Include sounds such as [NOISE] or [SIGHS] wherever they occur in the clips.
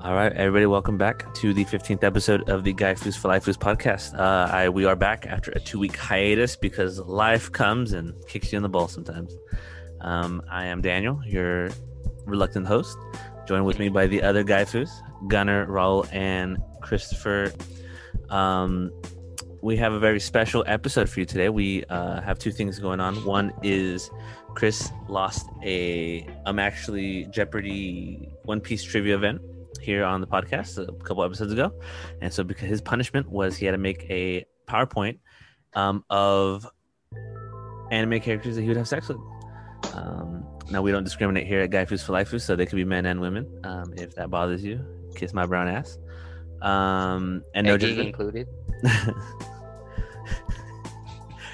All right, everybody, welcome back to the 15th episode of the Guy Foos for Life Foos podcast. Uh, I, we are back after a two week hiatus because life comes and kicks you in the balls sometimes. Um, I am Daniel, your reluctant host, joined with me by the other Guy Foos, Gunnar, Raul, and Christopher. Um, we have a very special episode for you today. We uh, have two things going on. One is Chris lost a I'm actually Jeopardy One Piece trivia event here on the podcast a couple episodes ago, and so because his punishment was he had to make a PowerPoint um, of anime characters that he would have sex with. Um, now we don't discriminate here at Guy Foos for Life so they could be men and women. Um, if that bothers you, kiss my brown ass. Um, and no judgment. included. [LAUGHS]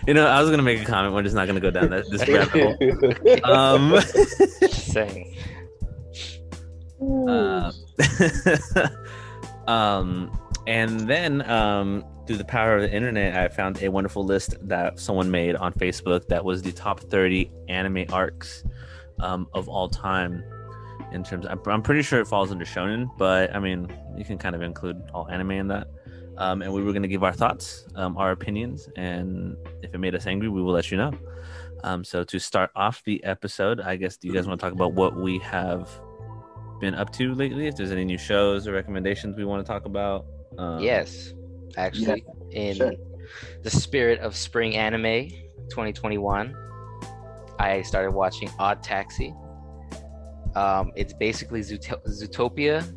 you know, I was gonna make a comment. We're just not gonna go down that this [LAUGHS] rabbit hole. Um, Saying. Uh, [LAUGHS] um, and then um, through the power of the internet, I found a wonderful list that someone made on Facebook that was the top 30 anime arcs um, of all time. In terms, I'm, I'm pretty sure it falls under shonen, but I mean, you can kind of include all anime in that. Um, and we were going to give our thoughts, um, our opinions, and if it made us angry, we will let you know. Um, so to start off the episode, I guess, do you guys want to talk about what we have been up to lately? If there's any new shows or recommendations we want to talk about? Um, yes, actually, in sure. the spirit of spring anime 2021, I started watching Odd Taxi. Um, it's basically Zoot- Zootopia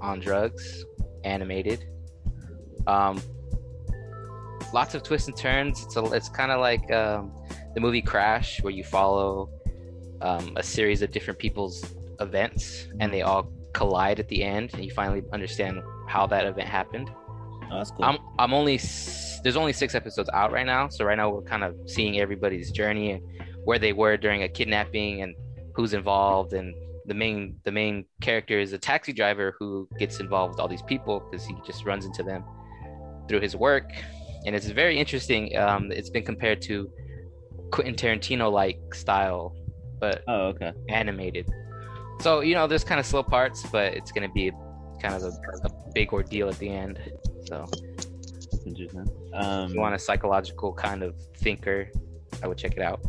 on drugs, animated. Um, lots of twists and turns. It's a, it's kind of like um, the movie Crash, where you follow um, a series of different people's events, and they all collide at the end, and you finally understand how that event happened. Oh, that's cool. I'm I'm only there's only six episodes out right now, so right now we're kind of seeing everybody's journey and where they were during a kidnapping and who's involved and the main the main character is a taxi driver who gets involved with all these people because he just runs into them through his work and it's very interesting um, it's been compared to quentin tarantino like style but oh, okay. animated so you know there's kind of slow parts but it's going to be kind of a, a big ordeal at the end so That's interesting. Um, if you want a psychological kind of thinker i would check it out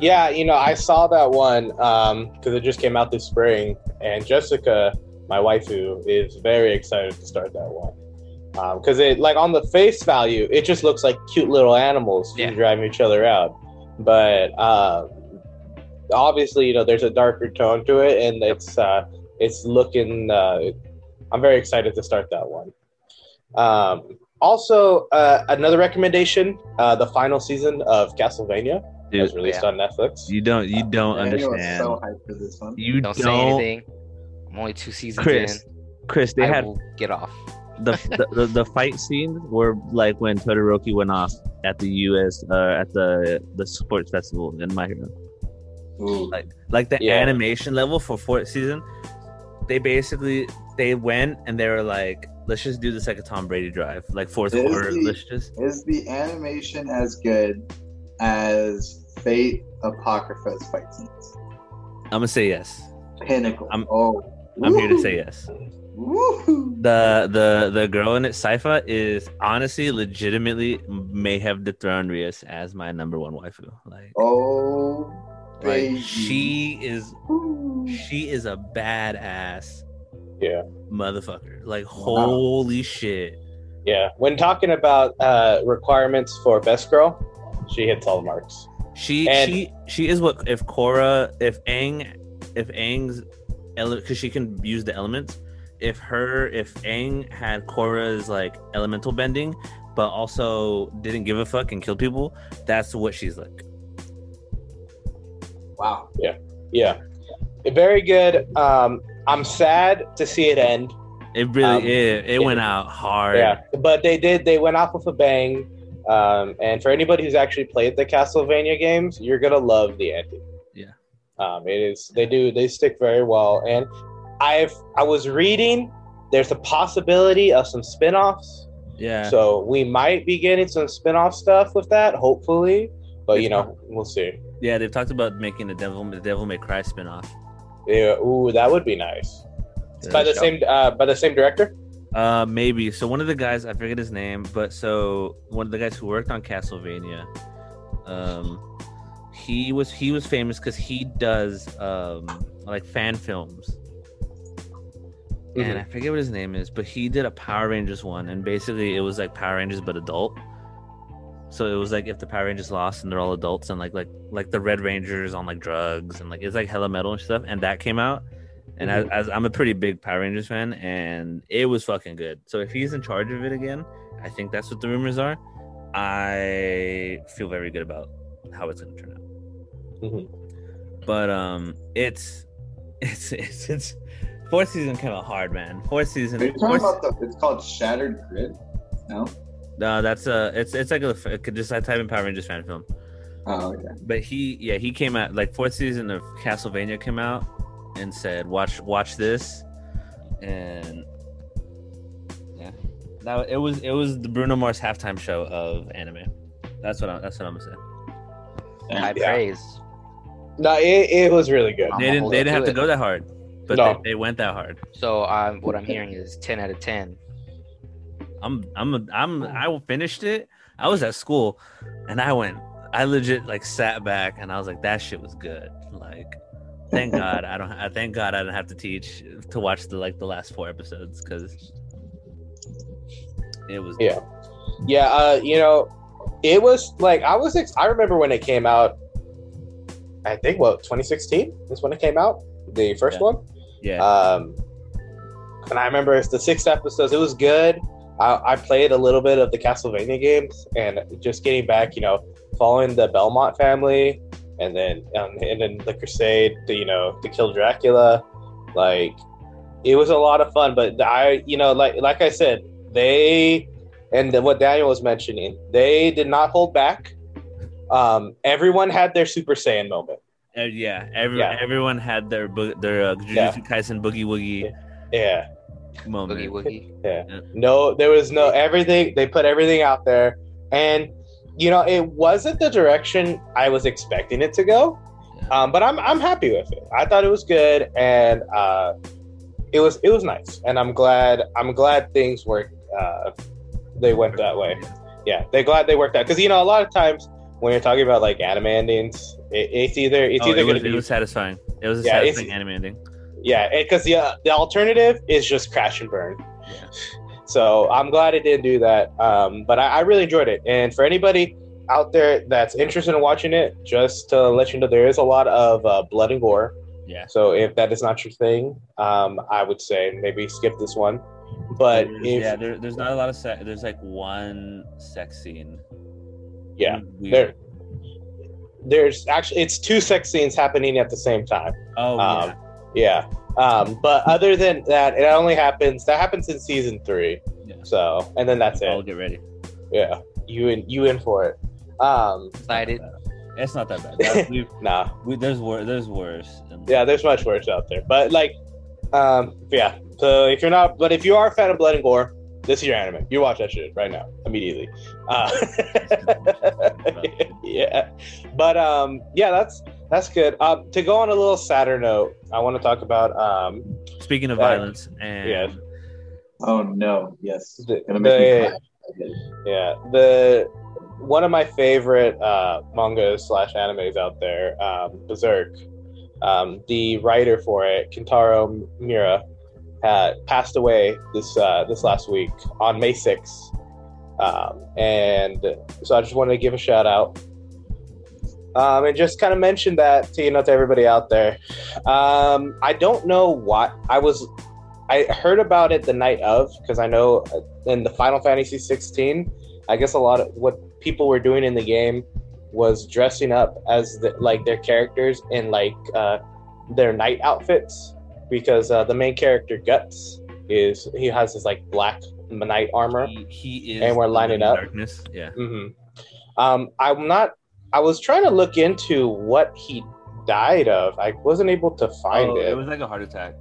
yeah, you know, I saw that one because it just came out this spring, and Jessica, my waifu, is very excited to start that one. Because it, like, on the face value, it just looks like cute little animals Yeah. driving each other out. But uh, obviously, you know, there's a darker tone to it, and it's uh, it's looking. Uh, I'm very excited to start that one. Um, also, uh, another recommendation: uh, the final season of Castlevania dude, was released yeah. on Netflix. you don't you don't Daniel was understand. so hyped for this one. you don't, don't, say anything i'm only two seasons Chris, in Chris. They I had will get off the, [LAUGHS] the, the the fight scenes were like when Todoroki went off at the U.S. Uh, at the the sports festival in My Hero. Ooh. Like like the Yeah. animation level for fourth season, they basically they went and they were like, let's just do this like a Tom Brady drive, like fourth Is quarter. the- Let's just Is the animation as good as Fate Apocrypha's fight scenes? I'm gonna say yes. Pinnacle. I'm- oh, I'm here to say yes. Woohoo. The the the girl in it, Sypha, is honestly, legitimately may have dethroned Rias as my number one waifu. Like, Oh, baby. like she is she is a badass Yeah, motherfucker. Like, holy shit. yeah. When talking about uh, requirements for best girl, she hits all the marks. She And- she she is what if Korra if Aang if Aang's because she can use the elements. If her if Aang had Korra's like elemental bending, but also didn't give a fuck and killed people, that's what she's like. Wow. Yeah, Yeah. very good. Um, I'm sad to see it end. It really Um, it, it went out hard. Yeah, but they did. They went off with a bang. Um, and for anybody who's actually played the Castlevania games, you're gonna love the ending. Yeah. Um, it is. They do. They stick very well. And I've. I was reading. There's a possibility of some spin-offs. Yeah. So we might be getting some spin-off stuff with that, hopefully. But you know, we'll see. Yeah, they've talked about making the Devil the Devil May Cry spinoff. Yeah, ooh, that would be nice. by the show. same uh, by the same director. Uh, maybe. So one of the guys, I forget his name, but so one of the guys who worked on Castlevania, um, he was he was famous because he does um like fan films, and I forget what his name is, but he did a Power Rangers one, and basically it was like Power Rangers but adult. So it was like if the Power Rangers lost and they're all adults, and like like like the Red Rangers on like drugs, and like it's like hella metal and stuff, and that came out. And as, as I'm a pretty big Power Rangers fan, and it was fucking good. So if he's in charge of it again, I think that's what the rumors are. I feel very good about how it's gonna turn out. Mhm. But um, it's [LAUGHS] it's it's it's fourth season kind of hard, man. Fourth season. Are you talking fourth- about the? It's called Shattered Grid. No. No, that's a it's it's like a just I type in Power Rangers fan film. Oh, okay. But he yeah he came out like fourth season of Castlevania came out and said watch watch this, and yeah, that it was it was the Bruno Mars halftime show of anime. That's what I, that's what I'm gonna say. High Yeah. praise. No, it, it was really good. I'm They didn't they didn't have to it. go that hard, but No. they, they went that hard. So um, what I'm hearing is 10 out of 10. I'm I'm I'm I finished it. I was at school, and I went. I legit like sat back and I was like, that shit was good. Like, thank [LAUGHS] God I don't. I thank God I didn't have to teach to watch the like the last four episodes because it was. Yeah. Yeah, uh, you know, it was like I was. Ex- I remember when it came out. I think what 2016 is when it came out, the first Yeah. one. Yeah. Um, and I remember it's the six episodes. It was good. I, I played a little bit of the Castlevania games, and just getting back, you know, following the Belmont family, and then um, and then the Crusade, to, you know, to kill Dracula, like it was a lot of fun. But I, you know, like like I said, they and what Daniel was mentioning, they did not hold back. Um, everyone had their Super Saiyan moment. Uh, yeah, every, Yeah. everyone had their bo- their uh, Jujutsu Yeah. Kaisen boogie woogie Yeah. Moment. Boogie Woogie. No, there was no everything. They put everything out there, and you know, it wasn't the direction I was expecting it to go. Yeah. Um, but I'm I'm happy with it. I thought it was good, and uh, it was it was nice, and I'm glad I'm glad things worked. Uh, they went that way. Yeah, they glad they worked out because you know a lot of times when you're talking about like anime endings, it, it's either it's Oh, either it, going was, to it be was satisfying. It was a Yeah, it's- satisfying anime ending. Yeah, because the uh, the alternative is just crash and burn. Yeah. So I'm glad it didn't do that. Um, but I, I really enjoyed it. And for anybody out there that's interested in watching it, just to let you know, there is a lot of uh, blood and gore. Yeah. So if that is not your thing, um, I would say maybe skip this one. But There's- if yeah, there, there's not a lot of sex. There's like one sex scene. yeah, Weird. there there's actually it's two sex scenes happening at the same time. Oh Um, yeah. Yeah. Um, but other than that, it only happens. That happens in season three. Yeah. So, and then that's it. I'll get ready. Yeah, you in you in for it. Um, Excited. It's not that bad. [LAUGHS] That- we, nah, we, there's worse. There's worse. And- yeah, there's much worse out there. But like, um, yeah. So if you're not, but if you are a fan of blood and gore, this is your anime. You watch that shit right now, immediately. Uh, [LAUGHS] [LAUGHS] yeah, but um, yeah, that's that's good. Um, to go on a little sadder note, I want to talk about um, Speaking of Uh, violence, and yeah. Oh no. Yes. the, Gonna make me the- cry. Yeah, the one of my favorite uh, mangas slash animes out there, um, Berserk. Um, the writer for it, Kentaro Miura, had passed away this uh, this last week on May sixth, um, and so I just wanted to give a shout out. Um, and just kind of mention that to you know to everybody out there. Um, I don't know what I was. I heard about it the night of because I know uh, in the Final Fantasy 16, I guess a lot of what people were doing in the game was dressing up as the, like their characters in like uh, their night outfits because uh, the main character Guts is he has his like black knight armor. he, he is. And we're lining up. Darkness. Yeah. hmm Um, I'm not. I was trying to look into what he died of. I wasn't able to find Oh, it. it was like a heart attack.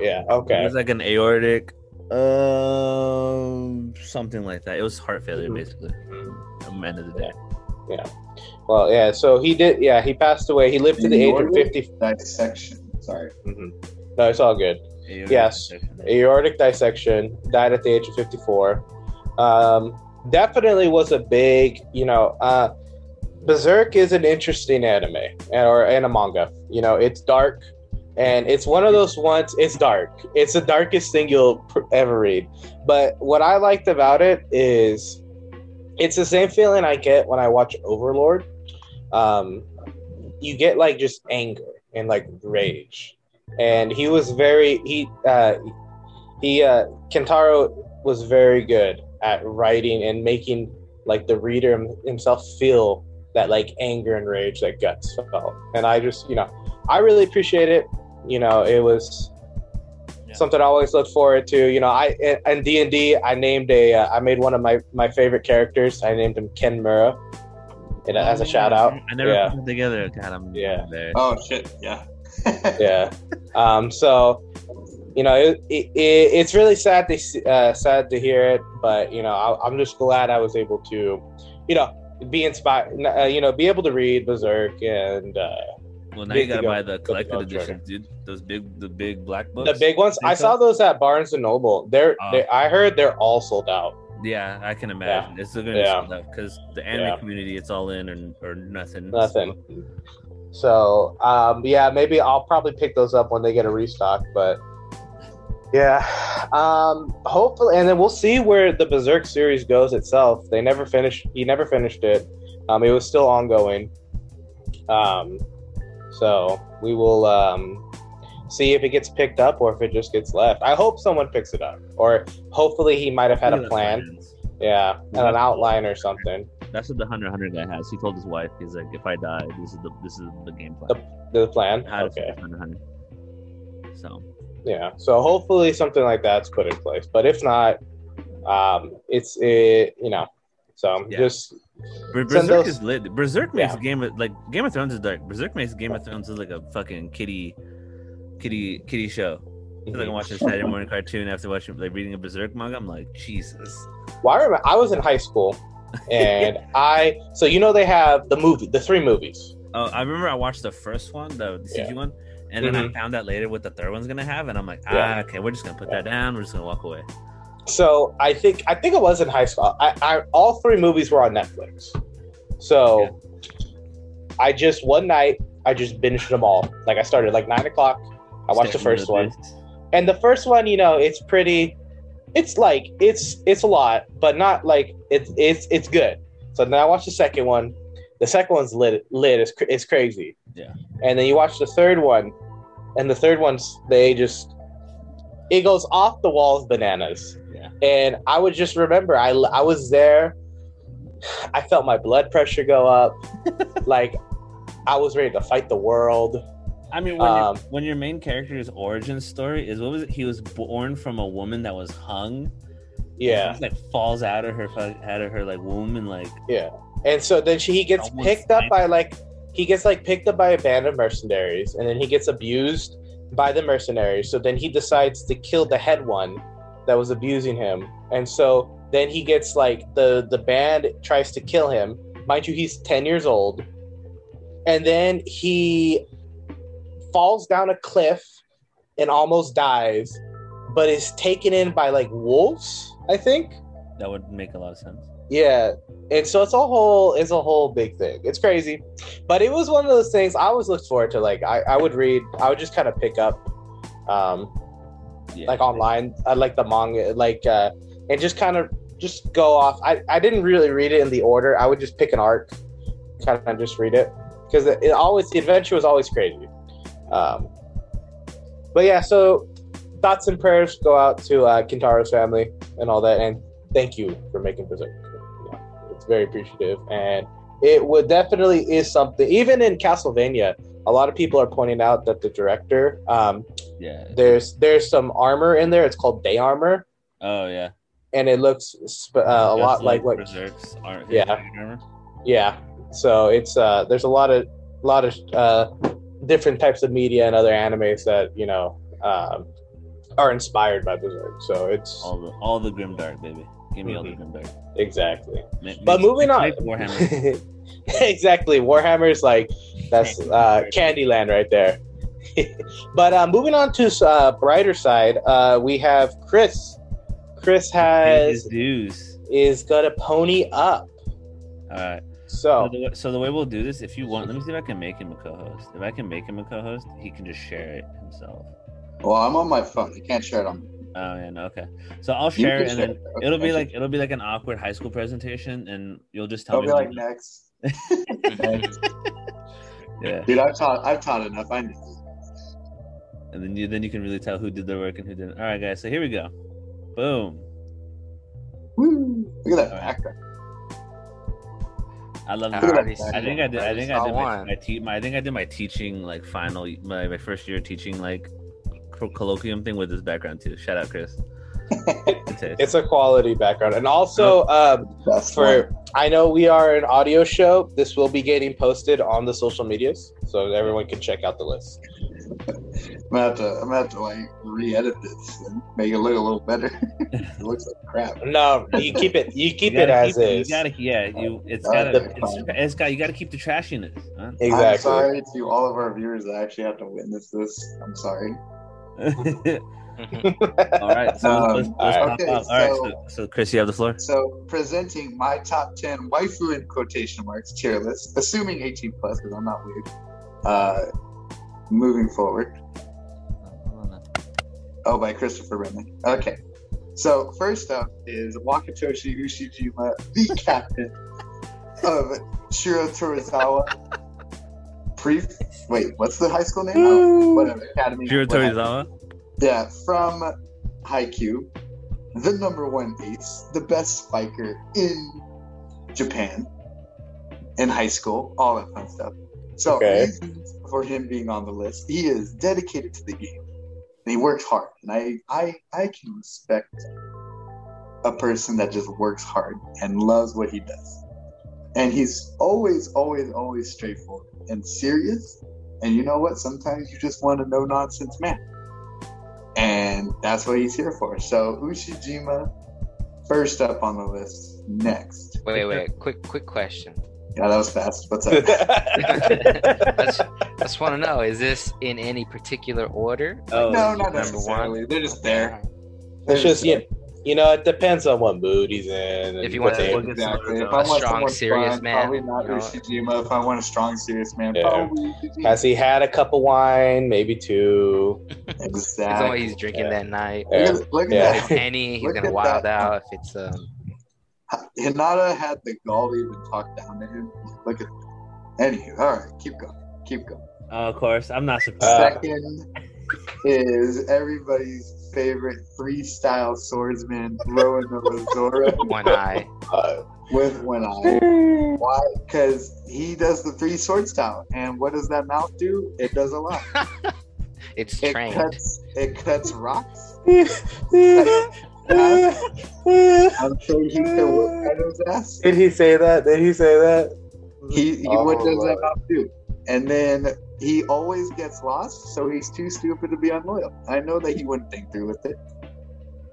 yeah. Okay. It was like an aortic, um, something like that. It was heart failure, Mhm. basically. At the end of the day. Yeah. Well, yeah. So he did. Yeah, he passed away. He lived to the age of Aortic fifty. Dissection. Sorry. Mhm. No, it's all good. Aortic Yes. dissection. aortic dissection. Died at the age of 54. Um, definitely was a big, you know, uh, Berserk is an interesting anime or and a manga. You know, it's dark and it's one of those ones. It's dark. It's the darkest thing you'll ever read. But what I liked about it is it's the same feeling I get when I watch Overlord. Um, you get like just anger and like rage, and he was very he uh, he uh, Kentaro was very good at writing and making like the reader himself feel that like anger and rage that Guts felt, and I just you know I really appreciate it. You know, it was Yeah. something I always look forward to. You know, I in D and D I named a uh, I made one of my my favorite characters. I named him Ken Mura, and as a Oh, shout out. I never Yeah. put them together. God, I'm Yeah. there. oh shit, yeah. [LAUGHS] yeah. Um, so, you know, it, it, it, it's really sad to uh, sad to hear it, but you know, I, I'm just glad I was able to, you know, be inspired. Uh, you know, be able to read Berserk and uh, Well, now you gotta go. buy the collected editions, dude. Those big, the big black books. the big ones. I saw so? those at Barnes and Noble. They're, Oh. they, I heard they're all sold out. Yeah, I can imagine. It's still gonna Yeah. sold out because the anime Yeah. community, it's all in or, or nothing. Nothing. So, um, yeah, maybe I'll probably pick those up when they get a restock. But yeah, um, hopefully, and then we'll see where the Berserk series goes itself. They never finished. He never finished it. Um, it was still ongoing. Um, so we will um, see if it gets picked up or if it just gets left. I hope someone picks it up, or hopefully he might have had a plan. Yeah, and an outline or something. That's what the hunter hunter guy has. He told his wife, he's like, if I die, this is the this is the game plan. The plan. How Okay. finish hunter hunter. So Yeah. So hopefully something like that's put in place. But if not, um, it's it, you know. So Yeah. just Berserk those- is lit. Berserk makes Yeah. Game of like Game of Thrones is dark. Berserk makes Game of Thrones look like a fucking kitty, kitty, kitty show. I feel like I'm watching a Saturday morning cartoon after watching like reading a Berserk manga. I'm like, Jesus. well, I remember I was in high school, and [LAUGHS] I so you know they have the movie, the three movies. Oh, I remember I watched the first one, the, the CG Yeah. one, and then I Mhm. found out later what the third one's gonna have, and I'm like, Yeah. ah, okay, we're just gonna put that down. We're just gonna walk away. So I think I think it was in high school. I, I all three movies were on Netflix. So I just one night I just binged them all. Like I started like nine o'clock. I watched the first one. and the first one you know it's pretty it's like it's it's a lot but not like it's it's it's good so then i watched the second one the second one's lit lit it's, it's crazy Yeah. and then you watch the third one and the third one's they just it goes off the walls bananas Yeah. and i would just remember i i was there i felt my blood pressure go up [LAUGHS] like i was ready to fight the world I mean, when, Um, your, when your main character's origin story is what was it? He was born from a woman that was hung. Yeah just, like falls out of her out of her like womb and like Yeah. And so then she, he gets picked up by like he gets like picked up by a band of mercenaries and then he gets abused by the mercenaries. So then he decides to kill the head one that was abusing him. And so then he gets like the the band tries to kill him. Mind you, he's 10 years old. And then he falls down a cliff and almost dies, but is taken in by like wolves, I think. that would make a lot of sense. Yeah, and so it's a whole it's a whole big thing. It's crazy, but it was one of those things I always looked forward to. Like I, I would read, I would just kind of pick up, um, Yeah. like online. I like the manga, like uh, and just kind of just go off. I I didn't really read it in the order. I would just pick an arc, kind of just read it because it, it always the adventure was always crazy. Um, but yeah, so thoughts and prayers go out to uh, Kentaro's family and all that, and thank you for making Berserk. Very appreciative, and it would definitely is something. Even in Castlevania, a lot of people are pointing out that the director, um, yeah. there's there's some armor in there. It's called day armor, Oh yeah. and it looks sp- uh, a lot like what. Berserk's aren't. Yeah. Remember? Yeah, so it's uh, there's a lot of lot of uh, different types of media and other animes that you know um, are inspired by Berserk. So it's All the all the grimdark, baby. Give me all the Mhm. grimdark. exactly. Ma- But make- moving on. make Warhammer. [LAUGHS] exactly. Warhammer's like that's uh Candyland right there. [LAUGHS] but uh, moving on to uh, brighter side, uh, we have Chris. Chris has dues. is gonna pony up. All right. So So the, so the way we'll do this, if you want, let me see if I can make him a co-host. If I can make him a co-host, he can just share it himself. Well, I'm on my phone. I can't share it on. Oh yeah, no, okay. So I'll share it, and share then it. Okay, it'll be like it'll be like an awkward high school presentation, and you'll just tell I'll me. be like when- next. Next. [LAUGHS] yeah, Dude, I've taught. I've taught enough. I know. and then you then you can really tell who did the work and who didn't. All right, guys. So here we go. Boom. Woo! Look at that All right. background. I love I this. already I think I did. I think I did my, my, te- my I think I did my teaching like final my, my first year teaching like co- colloquium thing with this background too. Shout out, Chris. It's a [LAUGHS] quality background, and also um, That's for I know we are an audio show. This will be getting posted on the social medias, so everyone can check out the list. I'm gonna have to. I'm gonna have to like re-edit this and make it look a little better. [LAUGHS] it looks like crap. No, you keep it. You keep You it gotta as keep- is. You gotta, yeah. You, it's Uh, gotta, the- it's, it's got. You gotta keep the trashiness. Huh? I'm sorry to all of our viewers that actually have to witness this. I'm sorry. [LAUGHS] All right. So Um, let's, let's all. Okay, off. All right. so- So, so Chris, you have the floor. So presenting my top ten waifu in quotation marks tier list, assuming 18 plus because I'm not weird. Uh, moving forward. Oh, by Christopher Rennick. Okay. So first up is Wakatoshi Ushijima, the captain of Shiratorizawa. Pre wait, what's the high school name? Oh, mm. whatever. Academy. Shiro whatever. Torizawa. Yeah, from Haikyuu, the number one ace, the best spiker in Japan, in high school, all that fun stuff. So, Okay. reasons for him being on the list, he is dedicated to the game. And he works hard, and I, I, I can respect a person that just works hard and loves what he does. And he's always, always, always straightforward and serious. And you know what? Sometimes you just want a no nonsense man and that's what he's here for. So Ushijima, first up on the list. Next, wait, wait. Quick, quick question. yeah, that was fast. What's up? [LAUGHS] [LAUGHS] I just, just want to know: Is this in any particular order? Oh, no, not number necessarily. one? They're just there. it's just you, you know, it depends on what mood he's in. If you want to Look Exactly. If A I want strong, serious fun, man, probably not you know? Ushijima. If I want a strong, serious man, Yeah. probably has he had a cup of wine? Maybe two. [LAUGHS] Depends on exactly. what he's drinking Yeah. that night. Yeah. Look at, look at Yeah. If it's that. Henny, he's gonna wild that. out. If it's um, Hinata had the gall to even talk down to him. Look at. Anywho, all right, keep going. Keep going. Oh, of course. I'm not surprised. Uh, Second is everybody's favorite freestyle swordsman, Roronoa Zoro, [LAUGHS] one eye. Uh, with one eye. Why? Because he does the three sword style, and what does that mouth do? It does a lot. [LAUGHS] It's It trained. cuts. It cuts rocks. Did [LAUGHS] I'm sure he can whip out his ass. he say that? Did he say that? He, he Oh, what does Lord. that mouth do? And then he always gets lost, so he's too stupid to be unloyal. I know that he wouldn't think through with it.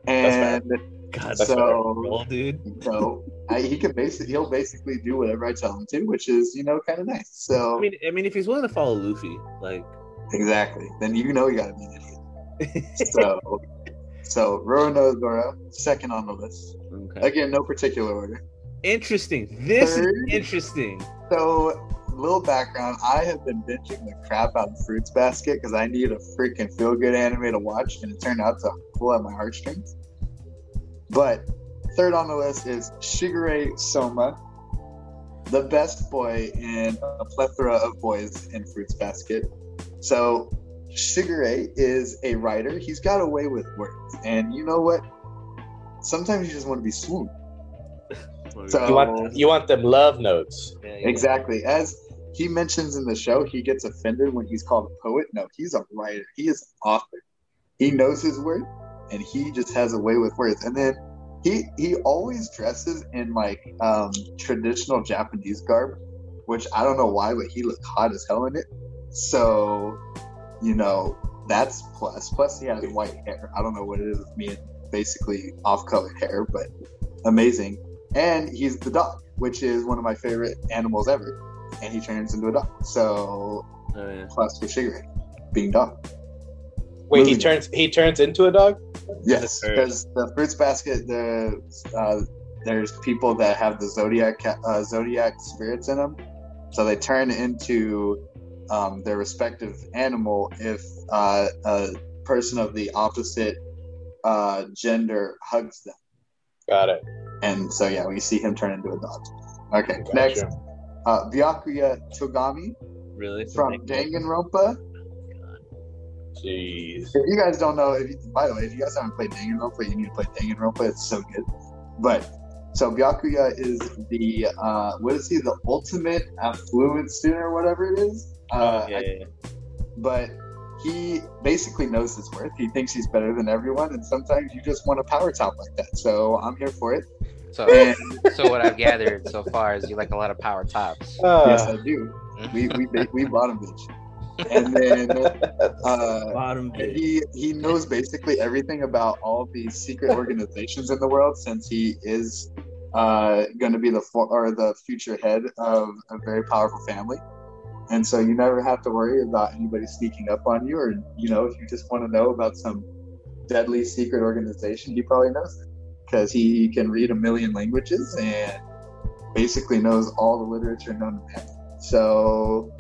And God, so roll, dude. So I, he can basically he'll basically do whatever I tell him to, which is you know kind of nice. So I mean, I mean, if he's willing to follow Luffy, like, exactly, then you know you got to be an idiot. [LAUGHS] So so Roronoa Zoro second on the list. okay. Again, no particular order. Interesting. This Third. is interesting. So little background: I have been binging the crap out of Fruits Basket because I need a freaking feel good anime to watch, and it turned out to pull at my heartstrings. But third on the list is Shigure Soma, the best boy in a plethora of boys in Fruits Basket. So Shigure is a writer. He's got a way with words, and you know what? Sometimes you just want to be swoon. [LAUGHS] So You want you want them love notes. Exactly. As he mentions in the show, he gets offended when he's called a poet. No, he's a writer. He is an author. He knows his word, and he just has a way with words. And then he he always dresses in like um, traditional Japanese garb, which I don't know why, but he looked hot as hell in it. So, you know, that's plus. Plus, he has white hair. I don't know what it is with me and basically off-colored hair, but amazing. And he's the dog, which is one of my favorite animals ever. And he turns into a dog. So Oh, yeah. plus for Shigure. being dog. Wait, he Moving. turns he turns into a dog. Yes, because the fruits basket, the uh, there's people that have the zodiac uh, zodiac spirits in them, so they turn into um, their respective animal if uh, a person of the opposite uh, gender hugs them. Got it. And so yeah, we see him turn into a dog. Okay, Gotcha. next, uh, Byakuya Togami Really? from Danganronpa. Jeez. If you guys don't know, if you, by the way, if you guys haven't played Danganronpa, you need to play Danganronpa. It's so good. But so Byakuya is the uh, what is he? The ultimate affluent student or whatever it is. Uh, yeah, I- yeah, yeah. but he basically knows his worth. He thinks he's better than everyone, and sometimes you just want a power top like that. So I'm here for it. So, so what I've gathered so far is you like a lot of power tops. Uh, yes, I do. We we [LAUGHS] we bottom bitch. And then [LAUGHS] uh, Bottom And he he knows basically everything about all these secret organizations in the world since he is uh, going to be the for, or the future head of a very powerful family and so you never have to worry about anybody sneaking up on you or you know if you just want to know about some deadly secret organization he probably knows it because he can read a million languages and basically knows all the literature known to man so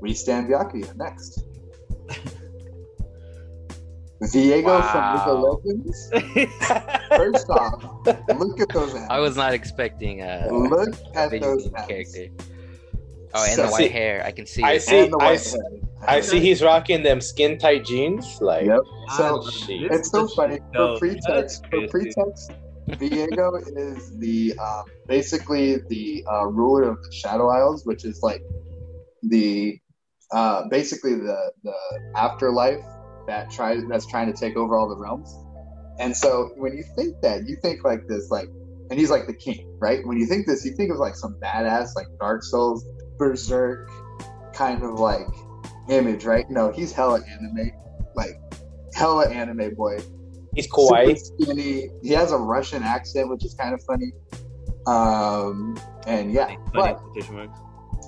we stand Byakuya next [LAUGHS] Viego from League of Legends. First off, look at those abs. I was not expecting uh, Look a at video those game abs. character. Oh, and So- the white hair. I can see I it. see- And the white s- hair. I see he's rocking them skin tight jeans. Like, Yep. So Jeez. it's so funny. For pretext, for pretext, Viego is the um, basically the uh, ruler of the Shadow Isles, which is like the uh, basically the the afterlife that tries that's trying to take over all the realms. And so when you think that, you think like this, like, and he's like the king, right? When you think this, you think of like some badass, like Dark Souls, Berserk, kind of like image, right? No, he's hella anime, like hella anime boy. he's kawaii. Skinny. He has a Russian accent, which is kind of funny. Um, and yeah, Funny but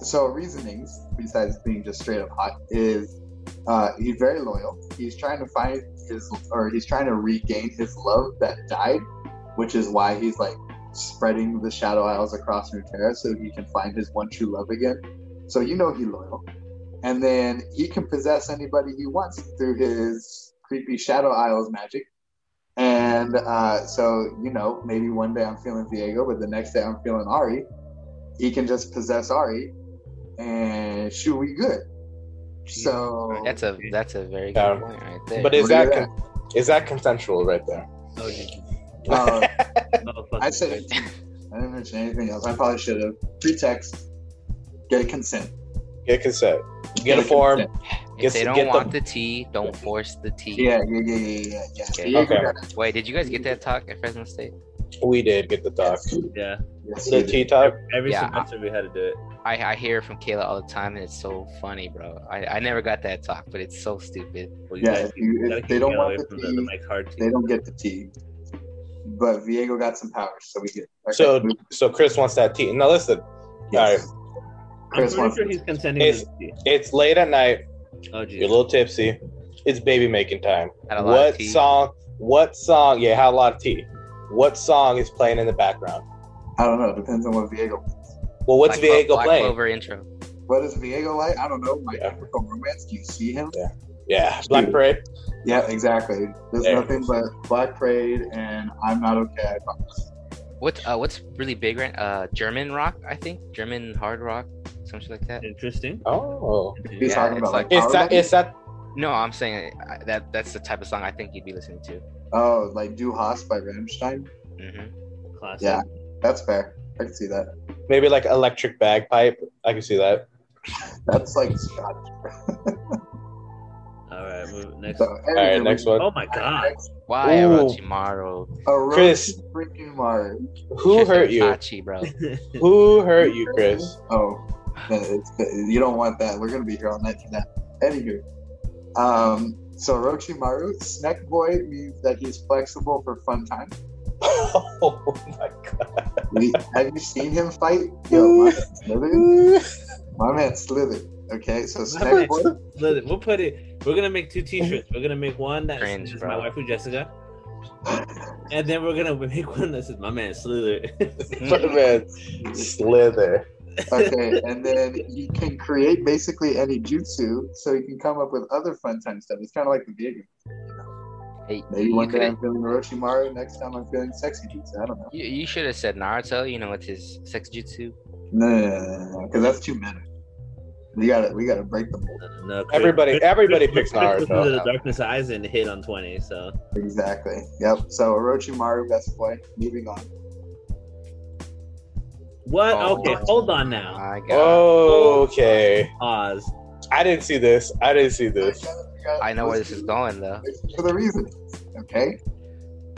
so reasonings besides being just straight up hot is uh, he's very loyal. He's trying to find his or he's trying to regain his love that died, which is why he's like spreading the Shadow Isles across Runeterra so he can find his one true love again. So you know he's loyal, and then he can possess anybody he wants through his creepy Shadow Isles magic. And uh, so you know maybe one day I'm feeling Viego, but the next day I'm feeling Ahri. He can just possess Ahri, and shoot, we good. So That's a that's a very good Yeah. point right there. But is Look at that con- is that consensual right there? Oh, Jesus. uh. [LAUGHS] I said it. I didn't mention anything else. I probably should have. Pretext. Get consent. Get consent. Get a form. if Get they don't get the- want the tea, don't force the tea. Yeah, yeah, yeah, yeah, yeah. yeah. Okay. Okay. Wait, did you guys get that talk at Fresno State? We did get the talk. Yeah. Yes, The he did. T talk. Every Yeah, semester we had to do it. I, I hear from Kayla all the time, and it's so funny, bro. I, I never got that talk, but it's so stupid. Well, Yeah, gotta if, you, if they don't want the from the, the Mike Hard they don't get the tea. But Viego got some powers, so we get. Okay, So so Chris wants that tea. Now listen, yes. I'm Chris pretty wants sure the he's consenting It's- to the tea. it's late at night. Oh, You're a little tipsy. It's baby making time. Had a lot of What tea. song? What song? Yeah, had a lot of tea. What song is playing in the background? I don't know. It depends on what Viego. Well, what's Black Clo- Viego Black playing? Clover intro. What is Viego like? I don't know. My Yeah. Chemical Romance. Do you see him? Yeah, Yeah. Black Parade. Yeah, exactly. There's There. nothing but Black Parade and I'm not okay. I promise. What's uh what's really big right? Uh, German rock, I think. German hard rock, something like that. Interesting. Oh, He's Yeah, talking it's about like, like- is power that metal? that? No, I'm saying uh, that that's the type of song I think you'd be listening to. oh like Du Hast by Rammstein. hmm Classic. Yeah. That's fair. I can see that. Maybe like electric bagpipe. I can see that. [LAUGHS] That's like Scottish. [LAUGHS] All right. Move, next. So, All right, next one. Oh my God. Why Ooh. Orochimaru? Orochi Chris. freaking Maru. Who Shit, hurt you? Itachi, bro. [LAUGHS] Who hurt you, Chris? Oh, then it's, you don't want that. We're gonna be here all night for that. Anywho, um, so Orochimaru, Snack Boy means that he's flexible for fun time. [LAUGHS] Oh my god. We, have you seen him fight? Yo, my man Slytherin. My man Slytherin. Okay, so Okay. Snack Boy. Listen, we'll put it. We're gonna make two T-shirts. We're gonna make one that Cringe, says bro. my wife Jessica, and then we're gonna [LAUGHS] make one that says my man Slither. My man, [LAUGHS] Slither. Okay, and then you can create basically any jutsu, so you can come up with other fun time stuff. It's kind of like the video. Hey, Maybe one day I'm could've- feeling Orochimaru, next time I'm feeling sexy jutsu. I don't know. You, you should have said Naruto, you know, with his sex jutsu. No, no, no, no, because that's too meta. We gotta, we gotta break the mold. no, Chris- Everybody, Chris- everybody Chris- picks Chris Naruto. the Darkness Eyes and hit on twenty. So Exactly. Yep. So Orochimaru, best boy. Moving on. What? Oh okay, hold on now. My God. Okay, Pause. I didn't see this. I didn't see this. I know where this is going though. For the reason. Okay.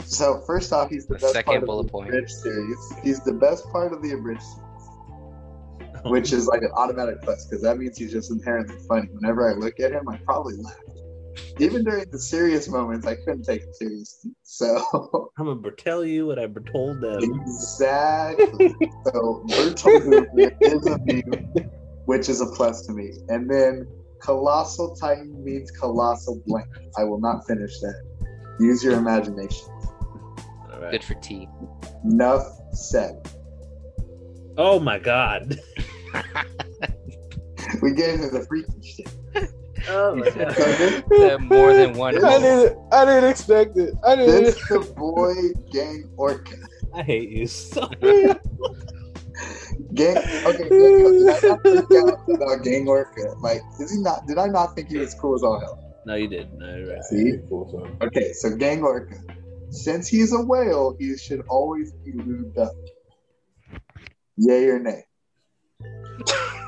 So first off, he's the, The best second part bullet of the point. Abridged series. He's the best part of the abridged series, which is like an automatic plus because that means he's just inherently funny. Whenever I look at him, I probably laugh. Even during the serious moments, I couldn't take it seriously. So [LAUGHS] I'm gonna tell you what I told them. exactly. so Bertolt is a meme, which is a plus to me. And then colossal titan means colossal blank. I will not finish that. Use your imagination. All right. Good for tea. Enough said. Oh my god. [LAUGHS] We gave him the freaky shit. Oh my god. So More than one. I didn't. I didn't expect it. I didn't. this is the boy gang orca. I hate you so. [LAUGHS] Gang okay, did I not freak out about gang orca? Like, is he not did I not think he was cool as all hell? No, you did. No, you're right. See? Okay, so gang orca. Since he's a whale, he should always be lubed up. Yay or nay? [LAUGHS]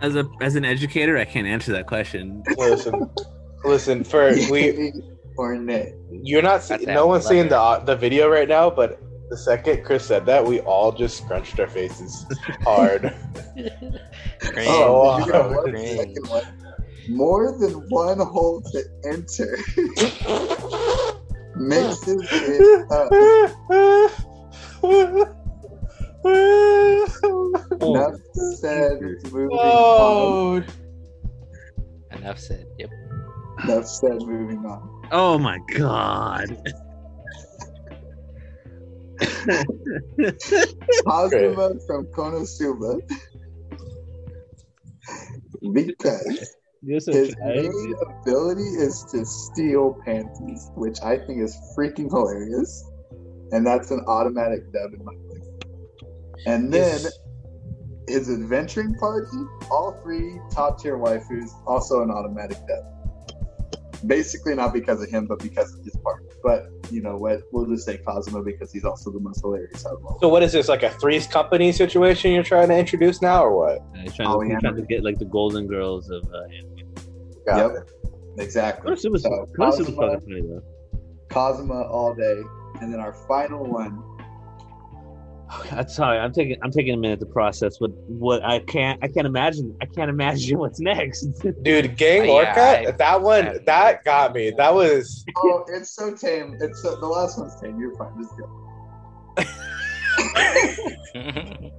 As a as an educator, I can't answer that question. Listen, listen. [LAUGHS] For we, Yay or you're not. See, That's no one's seeing leather. the the video right now, but the second Chris said that, we all just scrunched our faces [LAUGHS] hard. Cringe. Oh, did you get wow. Cringe. More than one hole to enter [LAUGHS] mixes it up. [LAUGHS] Enough said. Moving on. oh, Enough said. Yep. Enough said. Moving on. Oh my god. Kazuma from Konosuba. Because You're so his main ability is to steal panties, which I think is freaking hilarious. And that's an automatic dub in my book. And then Yes. His adventuring party, all three top tier waifus, also an automatic death. Basically, not because of him, but because of his party. But you know what? We'll just say Kazuma because he's also the most hilarious out of all. So what is this like a Three's Company situation you're trying to introduce now, or what? He's trying, to, he's trying to get like the golden girls of uh, anime. Got Yep. it. Exactly. Konosuba's, So, Konosuba's Kazuma, fucking funny though. Kazuma all day, and then our final one. [LAUGHS] I'm sorry. I'm taking. I'm taking a minute to process what what I can't. I can't imagine. I can't imagine what's next. [LAUGHS] Dude, Gang Yeah, Orca, I- that one, I- that got me. That was Oh, it's so tame. It's so, the last one's tame. You're fine. Just go. [LAUGHS]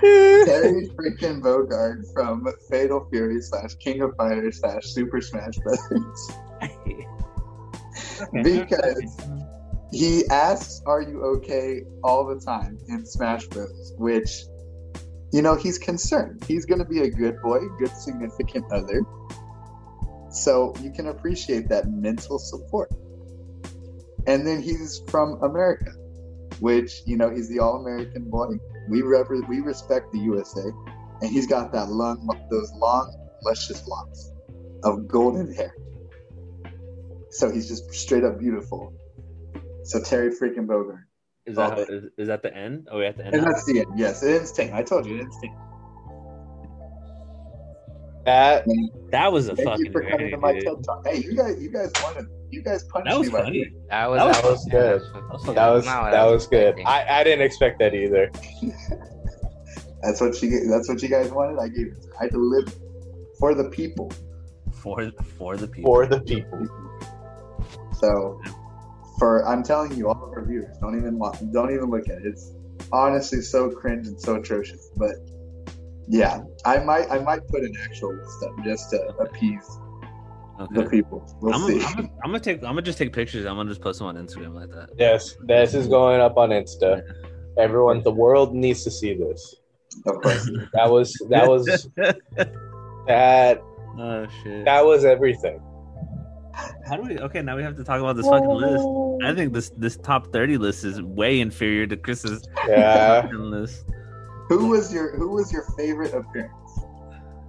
Terry freaking Bogard from Fatal Fury slash King of Fighters slash Super Smash Brothers. Because he asks, "Are you okay?" all the time in Smash Bros. Which, you know, he's concerned. He's going to be a good boy, good significant other. So you can appreciate that mental support. And then he's from America, which you know he's the all-American boy. We rep- we respect the USA, and he's got that long, those long, luscious locks of golden hair. So he's just straight up beautiful. So Terry freaking Bogard. Is that how, is, is that the end? Oh, we have to end. And that's the end. Yes, it ends tame. I told you it ends tame. that. That was a Thank fucking you for coming to my dude. TED talk. Hey, you guys, you guys wanted, you guys punched That was me. by funny. That was, That That was good. That was that was good. I, I didn't expect that either. [LAUGHS] That's what you. That's what you guys wanted. I gave it. I delivered for the people. for for the people. For the people. So, for I'm telling you, all of our viewers, don't even watch, don't even look at it. It's honestly so cringe and so atrocious. But Yeah, I might I might put an actual list up just to appease the people. We'll I'm see. gonna, I'm, gonna, I'm gonna take. I'm gonna just take pictures. I'm gonna just post them on Instagram like that. Yes, this is going up on Insta. Everyone, the world needs to see this. of course. That was that was [LAUGHS] that oh shit. that was everything. How do we? Okay, now we have to talk about this fucking list. I think this this top thirty list is way inferior to Chris's Yeah. [LAUGHS] list. Who was your Who was your favorite appearance?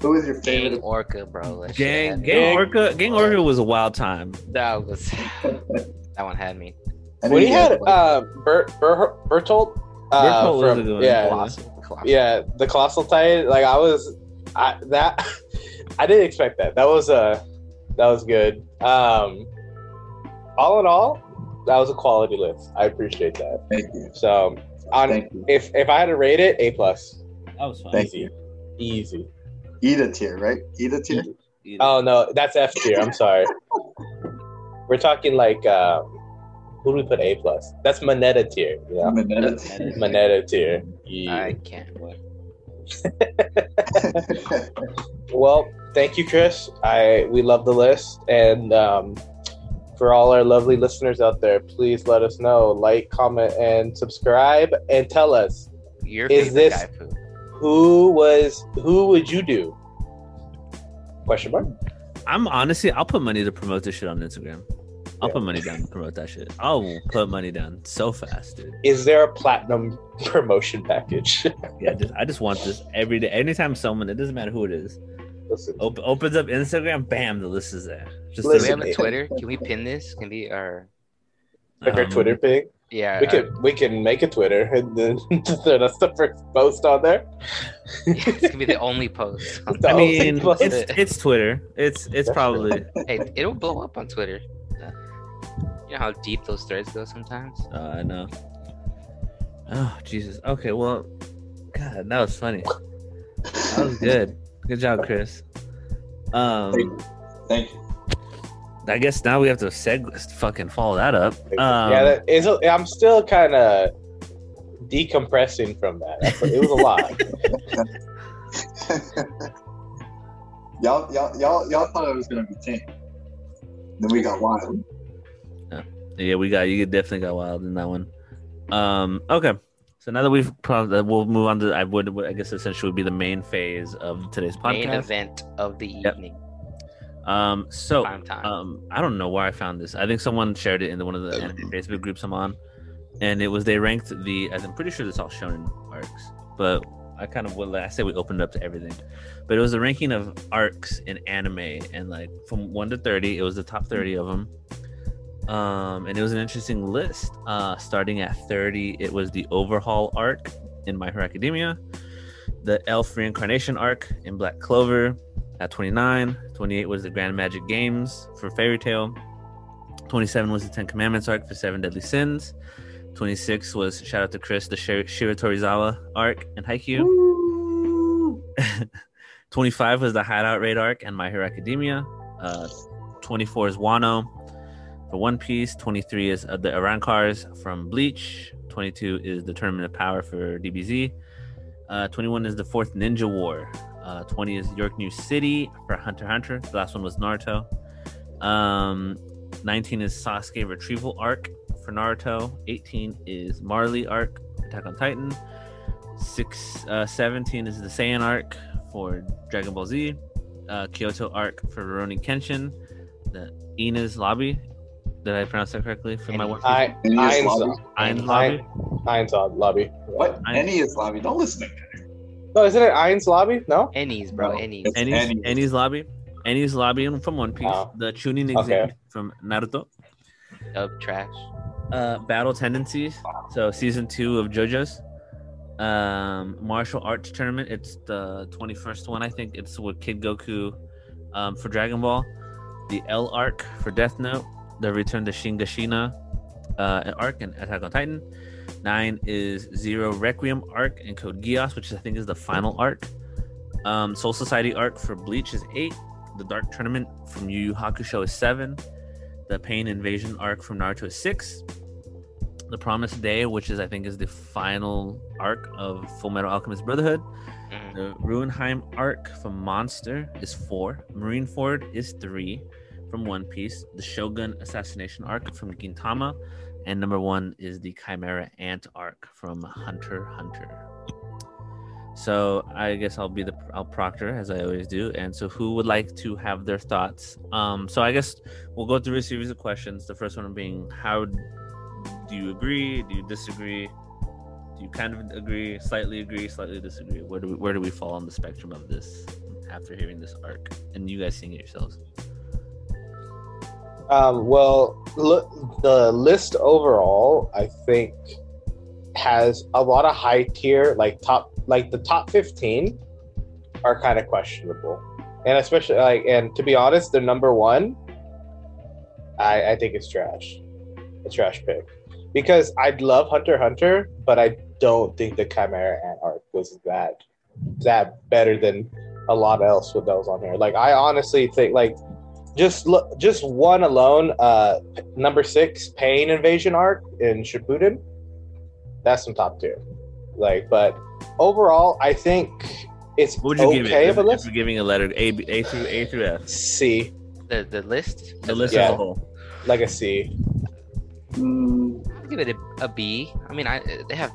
Who was your favorite? Gang? Orca, bro. That Gang. Gang Orca, Gang Orca was a wild time. That was that one had me. I know When he had uh, Bert, Ber, Bertolt, uh, Bertolt was from- a good one. yeah, Colossal, colossal. yeah, the colossal titan. Like I was, I that [LAUGHS] I didn't expect that. That was uh that was good. Um, all in all, that was a quality list. I appreciate that. Thank you. So on you. if if I had to rate it, A plus, That was fun. Thank easy, you. easy. Eat a tier, right? Eat a tier. Oh no, that's F tier. I'm sorry. [LAUGHS] We're talking like uh, who do we put A plus? That's Moneta tier. Yeah, Mineta tier. Moneta tier. Yeah. I can't. What? [LAUGHS] Well, thank you, Chris. I we love the list, and um, for all our lovely listeners out there, please let us know, like, comment, and subscribe, and tell us Your Is this- guy who was who would you do? Question mark. I'm honestly, I'll put money to promote this shit on Instagram. I'll Yeah. put money down to promote that shit. I'll put money down so fast, dude. Is there a platinum [LAUGHS] promotion package? [LAUGHS] Yeah, just I just want this every day. Anytime someone, it doesn't matter who it is, Listen, op- opens up Instagram, bam, the list is there. Just Do we have a. Twitter? Can we pin this? Can be our like our um, Twitter ping. yeah. We our- can we can make a Twitter and then [LAUGHS] throw that's the first post on there. it's gonna be the only post. on The I only mean, post. it's it's Twitter. It's it's probably. hey, it'll blow up on Twitter. You know how deep those threads go sometimes. Uh, I know. Oh Jesus. Okay. Well, God, that was funny. That was good. Good job, Chris. Um, Thank you. Thank you. I guess now we have to seg fucking follow that up. Um, yeah, that is. A, I'm still kind of decompressing from that. That's- It was a lot. [LAUGHS] y'all, y'all, y'all, y'all thought it was gonna be tame. Then we got wild. Yeah, we got you. Definitely got wild in that one. Um, okay. So now that we've probably we'll move on to I would I guess essentially would be the main phase of today's podcast. Main event of the Yep. evening. Um, so um, I don't know where I found this. I think someone shared it in the, one of the Facebook groups I'm on, and it was they ranked the. As I'm pretty sure this all shown in arcs, but I kind of would I say we opened up to everything, but it was a ranking of arcs in anime, and like from one to thirty, it was the top thirty of them. Um, and it was an interesting list. Uh, starting at thirty, it was the overhaul arc in My Hero Academia, the Elf reincarnation arc in Black Clover, at 29. 28 was the Grand Magic Games for Fairy Tail. 27 was the Ten Commandments arc for Seven Deadly Sins. 26 was shout out to Chris, the Shir- Shiratorizawa arc in Haikyuu. [LAUGHS] 25 was the Hideout Raid arc and My Hero Academia. Uh, 24 is Wano for One Piece. 23 is uh, the Arrancars from Bleach. 22 is the Tournament of Power for DBZ. Uh, 21 is the fourth Ninja War. Uh, 20 is York New City for Hunter Hunter. The last one was Naruto. Um, 19 is Sasuke Retrieval Arc for Naruto. 18 is Marley Arc, Attack on Titan. Six, uh, 17 is the Saiyan Arc for Dragon Ball Z. Uh, Kyoto Arc for Rurouni Kenshin. The Ina's Lobby. Did I pronounce that correctly? For my one. I Any is lobby? Ein's Ein- Lobby. Ein's lobby. What? I- Any is lobby. Don't listen to me. No, isn't it Ein's lobby? No. Ennies, bro. No, Ennies. it's- Annie's, Annie's. Annie's Lobby. Annie's Lobby from One Piece. Oh. The Chunin exam Okay. from Naruto. Dub trash. uh battle tendencies so season two of jojo's um martial arts tournament it's the 21st one i think it's with kid goku um for dragon ball the l arc for death note the return to shiganshina uh arc and attack on titan nine is zero requiem arc and code geass which i think is the final arc um soul society arc for bleach is eight the dark tournament from yu yu hakusho is seven the pain invasion arc from naruto is six The Promised Day, which is I think is the final arc of Full Metal Alchemist Brotherhood. Mhm. The Ruhenheim arc from Monster is four. Marineford is three from One Piece. The Shogun assassination arc from Gintama, and number one is the Chimera Ant arc from Hunter Hunter. So I guess I'll be the I'll proctor as I always do. And so who would like to have their thoughts? Um, so I guess we'll go through a series of questions. The first one being how do you agree? Do you disagree? Do you kind of agree, slightly agree, slightly disagree? Where do we, where do we fall on the spectrum of this after hearing this arc and you guys seeing it yourselves? Um, well, look, the list overall, I think, has a lot of high tier, like top, like the top fifteen, are kind of questionable, and especially like, and to be honest, the number one, I, I think it's trash, a trash pick, because I'd love Hunter Hunter, but I don't think the Chimera Ant arc was that that better than a lot else with those on here. Like, I honestly think like just look, just one alone. Uh, number six, Pain Invasion arc in Shippuden. That's some top tier. Like, but overall, I think it's What would you okay give it? of a If, if list. you're giving a letter A, B, A through A through F, C, The the list. the list Yeah. as a whole. like a C. Mm, I'll give it a, a B. I mean, I they have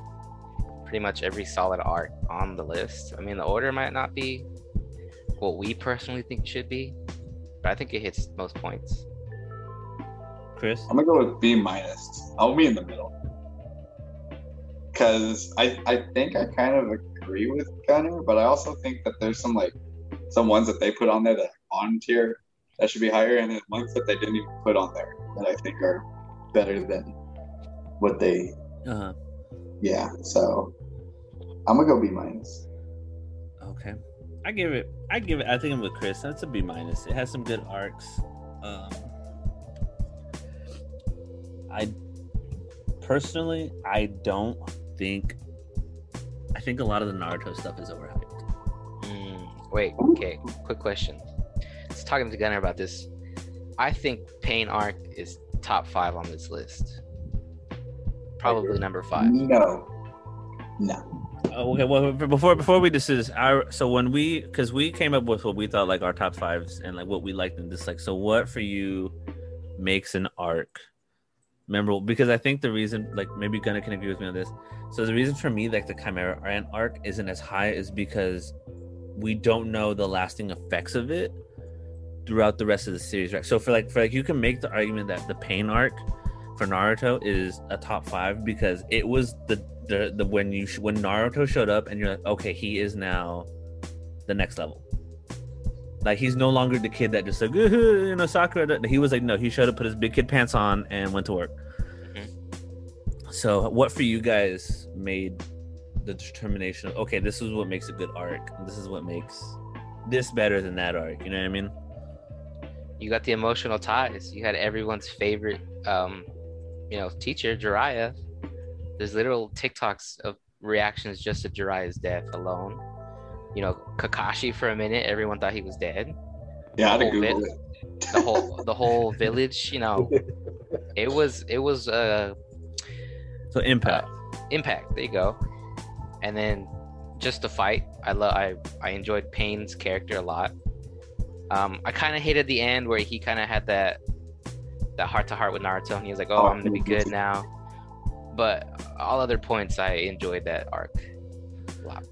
pretty much every solid arc on the list. I mean, the order might not be what we personally think should be, but I think it hits most points. Chris, I'm gonna go with B minus. I'll be in the middle. Cause I I think I kind of agree with Gunner, but I also think that there's some like some ones that they put on there that are on tier that should be higher, and then ones that they didn't even put on there that I think are better than what they Uh huh. yeah. So I'm gonna go B minus. okay, I give it. I give it. I think I'm with Chris. That's a B minus. It has some good arcs. Um, I personally, I don't think. I think a lot of the Naruto stuff is overhyped. Mm, wait, okay. Quick question. I was talking to Gunner about this. I think Pain arc is top five on this list. Probably number five. No, no. Oh, okay. Well, before before we discuss, our so when we because we came up with what we thought like our top fives and like what we liked and disliked. So what for you makes an arc memorable? Because I think the reason, like maybe Gunnar can agree with me on this. So the reason for me, like the Chimera Ant arc isn't as high is because we don't know the lasting effects of it throughout the rest of the series, right? So for like for like you can make the argument that the Pain arc for Naruto is a top five because it was the the, the when you sh- when Naruto showed up and you're like, okay, he is now the next level. Like he's no longer the kid that just like "Ooh, you know Sakura. He was like no, he showed up, put his big kid pants on, and went to work. So what for you guys made the determination? Of, okay, this is what makes a good arc. This is what makes this better than that arc. You know what I mean? You got the emotional ties. You had everyone's favorite, um, you know, teacher, Jiraiya. There's literal TikToks of reactions just to Jiraiya's death alone. You know, Kakashi for a minute, everyone thought he was dead. Yeah, I'd Oh, Google man. it. The whole [LAUGHS] the whole village, you know, [LAUGHS] it was it was uh So impact. impact. There you go. And then just the fight. I love. I I enjoyed Pain's character a lot. Um, I kind of hated the end where he kind of had that that heart to heart with Naruto, and he was like, "Oh, I'm gonna be good now." But all other points, I enjoyed that arc. a lot.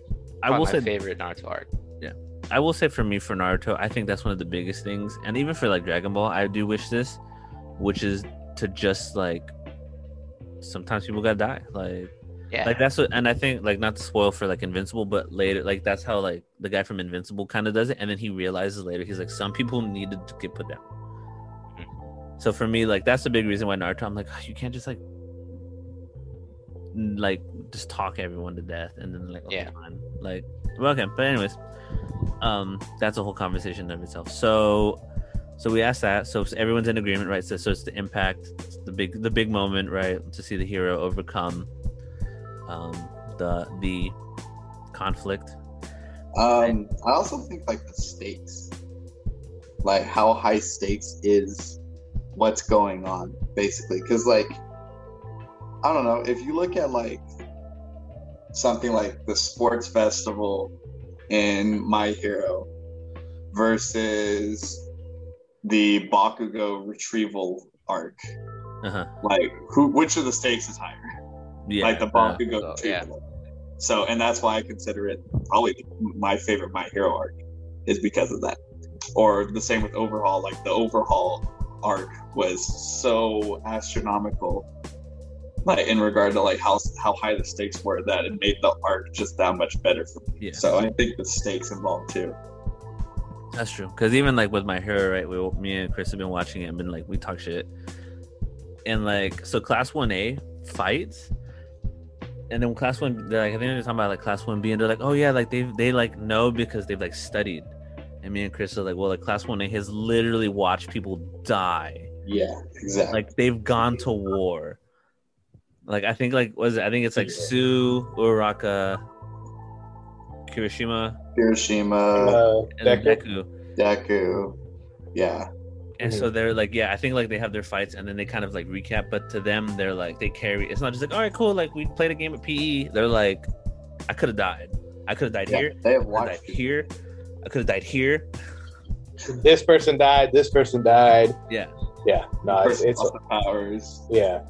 I will my say favorite Naruto arc. Yeah, I will say for me for Naruto, I think that's one of the biggest things, and even for like Dragon Ball, I do wish this, which is to just like sometimes people gotta die, like Yeah, like that's what, and I think like not to spoil for like Invincible, but later like that's how like the guy from Invincible kind of does it, and then he realizes later he's like some people needed to get put down. Hmm. So for me, like that's the big reason why Naruto, I'm like "Oh, you can't just like like just talk everyone to death and then like okay, Yeah. fine. like well, okay but anyways um that's a whole conversation of itself so so we asked that so everyone's in agreement right so, so it's the impact it's the big the big moment right to see the hero overcome um the the conflict Um, I also think like the stakes, like how high stakes is what's going on, basically. Because like I don't know if you look at like something like the sports festival in My Hero versus the Bakugo retrieval arc. Uh-huh. Like who which of the stakes is higher? Yeah. like the uh, Bakugo yeah. retrieval. So and that's why I consider it probably my favorite My Hero arc is because of that. Or the same with Overhaul, like the Overhaul arc was so astronomical like in regard to like how how high the stakes were that it made the arc just that much better for me. Yeah. So I think the stakes involved too. That's true. Because even like with my hero, right? We, me and Chris have been watching it and been like, we talk shit. And like, so class 1A fights. And then class one, they're like, I think they're talking about like class 1B. And they're like, oh yeah, like they they like know because they've like studied. And me and Chris are like, well, like class 1A has literally watched people die. Yeah, exactly. Like they've gone to war. Like I think like was? I think it's like Yeah. Sue, Uraraka, Kirishima, Hiroshima, Uh, and Deku? Deku. Deku. Yeah. And Mm-hmm. so they're like, yeah, I think like they have their fights and then they kind of like recap, but to them, they're like, they carry. It's not just like, all right, cool, like we played a game of PE. They're like, I could have died. I could have died yeah. here. They have I died watched it. here. I could have died here. This person died. This person died. Yeah. Yeah. No, it's, it's the powers. yeah.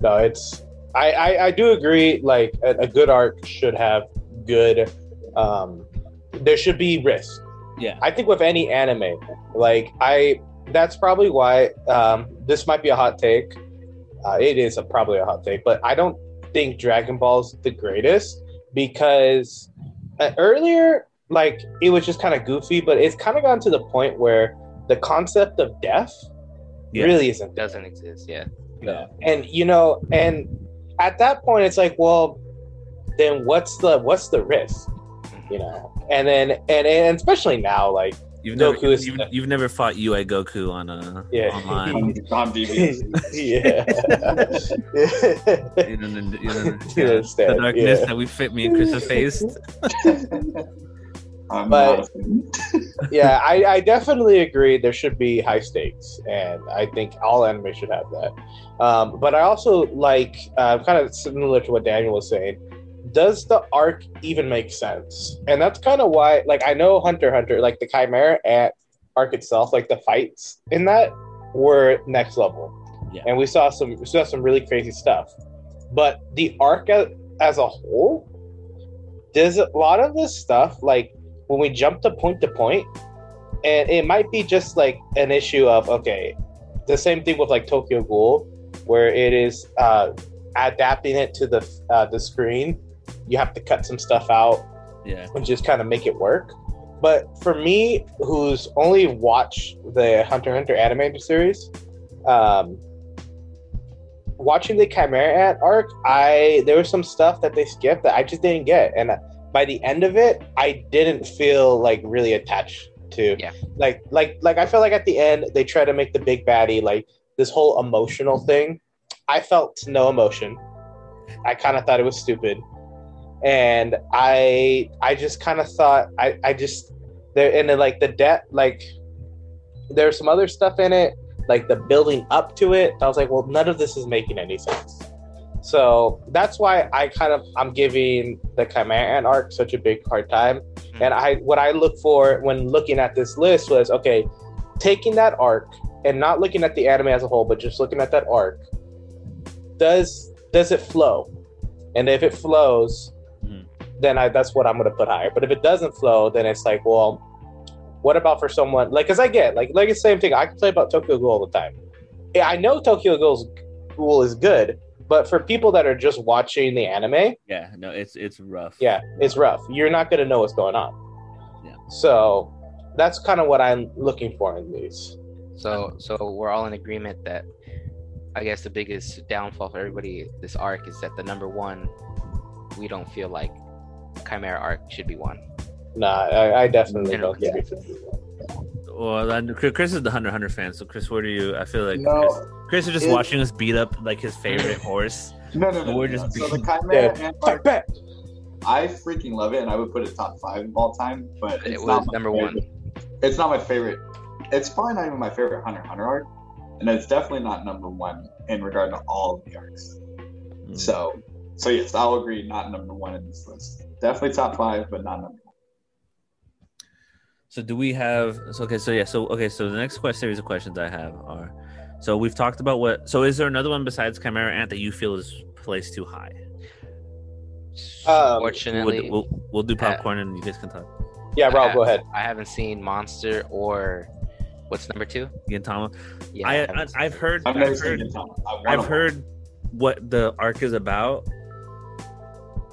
No, it's. I I, I do agree. Like a, a good arc should have good. Um, there should be risk. Yeah. I think with any anime, like I, that's probably why. Um, this might be a hot take. Uh, it is a, probably a hot take, but I don't think Dragon Ball's the greatest because uh, earlier, like it was just kind of goofy, but it's kind of gotten to the point where the concept of death Yeah. really isn't. Doesn't exist. Yeah. Yeah. And you know, and at that point, it's like, well, then what's the what's the risk? You know, and then and and especially now, like You've never, Goku is- you've, you've never fought UI Goku on a Yeah. online. On, on DBS. yeah. you don't, you don't, [LAUGHS] understand, the darkness yeah. that we fit me and Chris have faced. [LAUGHS] I'm But- not a fan. [LAUGHS] yeah, I, I definitely agree. There should be high stakes, and I think all anime should have that. Um, but I also like uh, kind of similar to what Daniel was saying. Does the arc even make sense? And that's kind of why, like, I know Hunter Hunter, like the Chimera Ant arc itself, like the fights in that were next level, Yeah. and we saw some we saw some really crazy stuff. But the arc as, as a whole, there's a lot of this stuff like when we jump to point to point, and it might be just like an issue of okay, the same thing with like Tokyo Ghoul, where it is uh, adapting it to the uh, the screen. You have to cut some stuff out Yeah. and just kind of make it work. But for me, who's only watched the Hunter x Hunter animated series, um, watching the Chimera Ant arc, I there was some stuff that they skipped that I just didn't get, and by the end of it, I didn't feel like really attached to. Yeah. Like like like I felt like at the end they try to make the big baddie like this whole emotional thing. I felt no emotion. I kind of thought it was stupid and I I just kind of thought I I just there and then like the debt like there's some other stuff in it like the building up to it. I was like, well, none of this is making any sense. So that's why I kind of I'm giving the Chimera Ant arc such a big hard time. And I what I look for when looking at this list was okay, taking that arc and not looking at the anime as a whole, but just looking at that arc. Does does it flow? And if it flows, Mhm. then I, that's what I'm going to put higher. But if it doesn't flow, then it's like, well, what about for someone like? Because I get like like it's the same thing. I can play about Tokyo Ghoul all the time. I know Tokyo Ghoul's Ghoul is good, but for people that are just watching the anime, Yeah. No, it's it's rough. yeah, it's rough. You're not going to know what's going on. Yeah. So that's kind of what I'm looking for in these. So so we're all in agreement that I guess the biggest downfall for everybody this arc is that the number one we don't feel like Chimera arc should be one. Nah, I, I definitely Yeah. don't think Yeah. it should be one. Well, then Chris Chris is the Hunter x Hunter fan. So Chris, where do you? I feel like No, Chris, Chris is just it- watching us beat up like his favorite horse. no, no, no. We're no, just no. So the Chimera Yeah. Ant Fight arc, back. I freaking love it, and I would put it top five of all time. But It it's was not my number one. It's not my favorite. It's probably not even my favorite Hunter Hunter arc, and it's definitely not number one in regard to all of the arcs. Mm. So, so yes, I'll agree. Not number one in this list. Definitely top five, but not number one. So do we have? So okay, so yeah, so okay, so the next quest series of questions I have are, so we've talked about what. So is there another one besides Chimera Ant that you feel is placed too high? Um, Fortunately, We'll, we'll, we'll do popcorn and you guys can talk. Yeah, Rob, I- go ahead. I haven't seen Monster or what's number two? Gintama. Yeah, I, haven't I I've heard I've I've heard it. I wanna I've heard what the arc is about.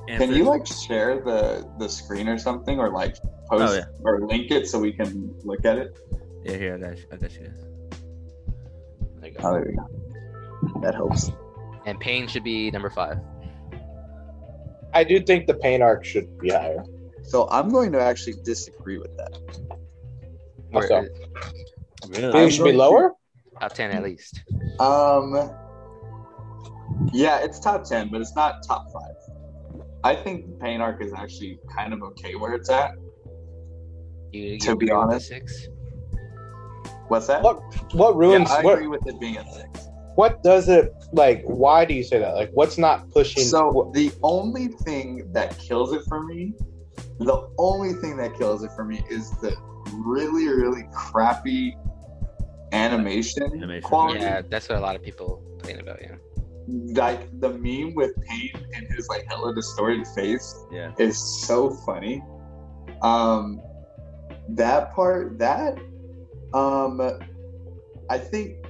And Can you like share the the screen or something, or like post Oh, yeah. or link it so we can look at it? Yeah, here I got you. I got you guys. There you go. Oh, there we go. That helps. And Pain should be number five. I do think the pain arc should be higher. So I'm going to actually disagree with that. How Where- so? Really? Think it should be lower? Top ten at least. Um, yeah, it's top ten, but it's not top five. I think pain arc is actually kind of okay where it's at. You, To be agree with the honest, six. What's that? What what Yeah, ruins I what agree with it being at six. what does it like why do you say that? Like what's not pushing So the only thing that kills it for me, the only thing that kills it for me is the really, really crappy animation, Animation. quality. Yeah, that's what a lot of people complain about. Yeah. Like the meme with Pain and his like hella distorted face Yeah. is so funny. Um, that part, that, um, I think,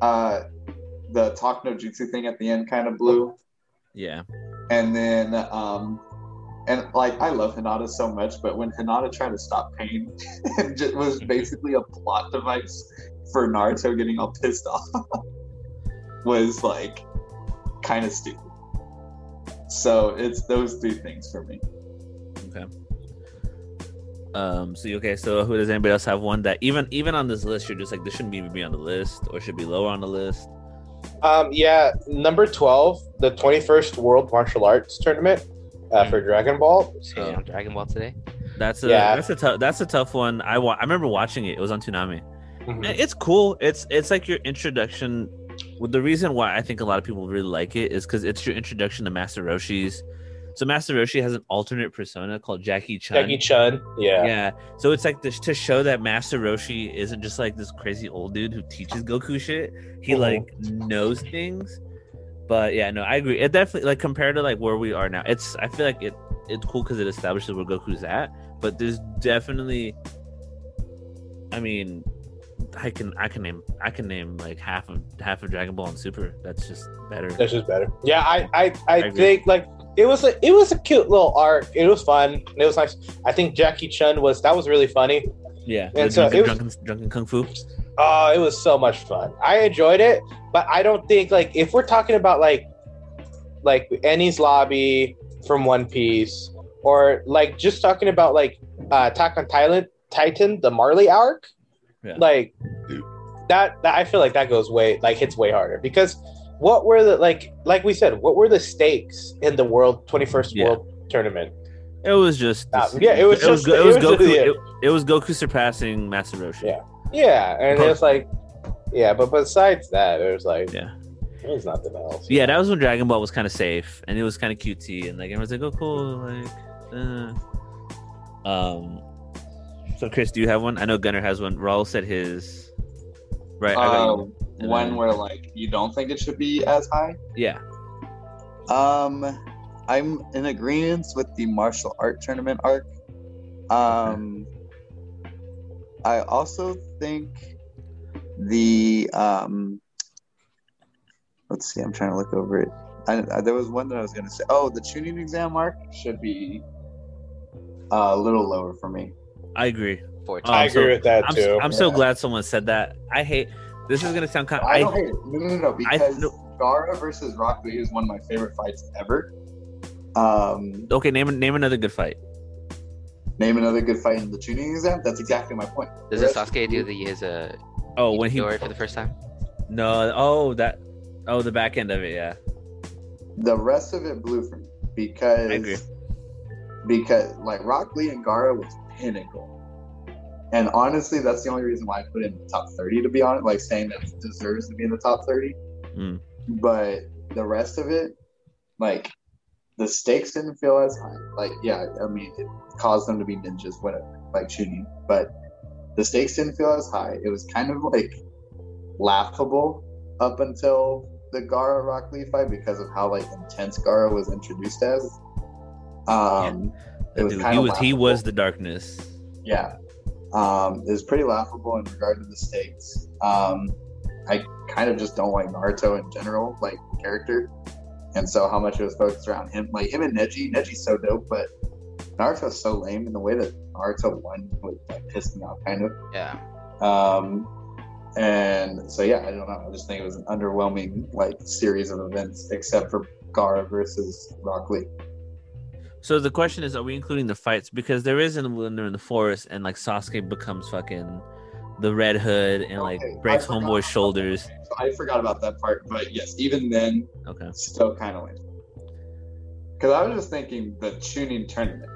uh, the talk no jutsu thing at the end kind of blew. Yeah. And then, um, and like I love Hinata so much, but when Hinata tried to stop Pain, [LAUGHS] it just was basically a plot device for Naruto getting all pissed off. [LAUGHS] was like kind of stupid. So it's those three things for me. Okay. Um. So okay. So who does anybody else have one that even even on this list you're just like this shouldn't even be on the list or should be lower on the list? Um, yeah, number twelve, the twenty first World Martial Arts Tournament uh, for Dragon Ball. See on Dragon Ball today. That's a Yeah. that's a tough that's a tough one. I wa- I remember watching it. It was on Toonami. Mhm. It's cool. It's it's like your introduction. Well, the reason why I think a lot of people really like it is because it's your introduction to Master Roshi's. So Master Roshi has an alternate persona called Jackie Chun. Jackie Chun. Yeah. Yeah. So it's like this to show that Master Roshi isn't just like this crazy old dude who teaches Goku shit. He Mhm. like knows things. But yeah, no, I agree. It definitely like compared to like where we are now. It's I feel like it it's cool because it establishes where Goku's at. But there's definitely, I mean, I can I can name I can name like half of half of Dragon Ball and Super. That's just better. That's just better. Yeah, I I, I, agree. think like it was a it was a cute little arc. It was fun. It was nice. I think Jackie Chun was that was really funny. Yeah. And so drunken, it was- drunken, drunken kung fu. Oh, it was so much fun. I enjoyed it, but I don't think like if we're talking about like like Annie's Lobby from One Piece, or like just talking about like uh, Attack on Titan, Titan, the Marley arc, Yeah. like that, that. I feel like that goes way like hits way harder because what were the like like we said, what were the stakes in the world twenty first Yeah. world tournament? It was just Uh, yeah, it was just- Go- it it was was Goku. just- It, it was Goku surpassing Master Roshi. Yeah. Yeah, and But- it's like, yeah, but besides that, it was like, Yeah. there's nothing else. Yeah, that was when Dragon Ball was kind of safe and it was kind of cutesy and like everyone's like, "Oh, cool!" Like, uh. um. So, Chris, do you have one? I know Gunner has one. Raul said his. Right. Um, one where like you don't think it should be as high. Yeah. Um, I'm in agreement with the martial art tournament arc. Um, I also think the um, let's see, I'm trying to look over it. I, I, there was one that I was gonna say. Oh, the Chunin exam arc should be uh, a little lower for me. I agree. Fortune. Oh, I agree so- with that I'm, too. I'm so glad someone said that. I hate. This is gonna sound kind. I I, don't hate it. No, no, no, no. I- Because no. Gaara versus Rock Lee is one of my favorite fights ever. Um, okay, name name another good fight. Name another good fight in the Chunin exam. That's exactly my point. Does The it rest- Sasuke do the his uh Oh, when he Yori for the first time? no. Oh, that. Oh, the back end of it. Yeah. The rest of it blew for me because I agree. because like Rock Lee and Gaara was pinnacle. And honestly, that's the only reason why I put in the top 30, to be honest, like saying that it deserves to be in the top 30. Mm. But the rest of it, like the stakes didn't feel as high. Like, yeah, I mean, it caused them to be ninjas, whatever, like shooting, but the stakes didn't feel as high. It was kind of like laughable up until the Gaara Rock Lee fight because of how like intense Gaara was introduced as. Um, was Dude, kind he of was he was the darkness. Yeah. Um, it was pretty laughable in regard to the stakes. Um, I kind of just don't like Naruto in general, like character. And so how much it was focused around him, like him and Neji. Neji's so dope, but Naruto's so lame in the way that Naruto won was like pissed me off kind of. Yeah. Um, and so yeah, I don't know. I just think it was an underwhelming like series of events, except for Gaara versus Rock Lee. So the question is, are we including the fights? Because there is in when they're in the forest and like Sasuke becomes fucking the Red Hood and like Okay, breaks Homeboy's shoulders. that. I forgot about that part, but yes, even then, Okay. still kind of lame. Because I was just thinking the Chunin tournament.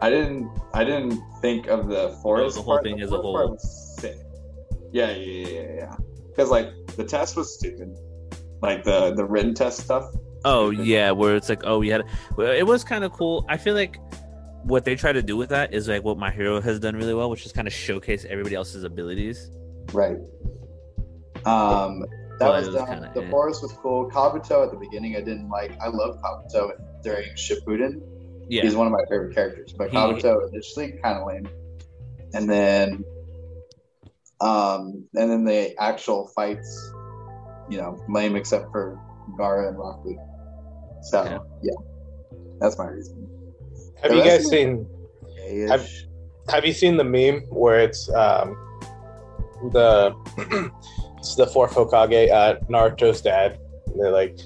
I didn't. I didn't think of the forest. the whole part. thing The as a whole. Yeah, yeah, yeah, yeah. Because like the test was stupid. Like the the written test stuff. Oh yeah, where it's like, oh, we had. It was kind of cool. I feel like what they try to do with that is like what my hero has done really well, which is kind of showcase everybody else's abilities. Right. Um, that was, was done. kinda The eh. forest was cool. Kabuto at the beginning, I didn't like. I love Kabuto during Shippuden. Yeah, He's one of my favorite characters. But He- Kabuto initially kind of lame, and then, um, and then the actual fights, you know, lame except for Gaara and Rock Lee. So Yeah. yeah, that's my reason. Have The you guys seen I've- Have you seen the meme where it's um, the [CLEARS THROAT] it's the fourth Hokage, uh, Naruto's dad? And they're like,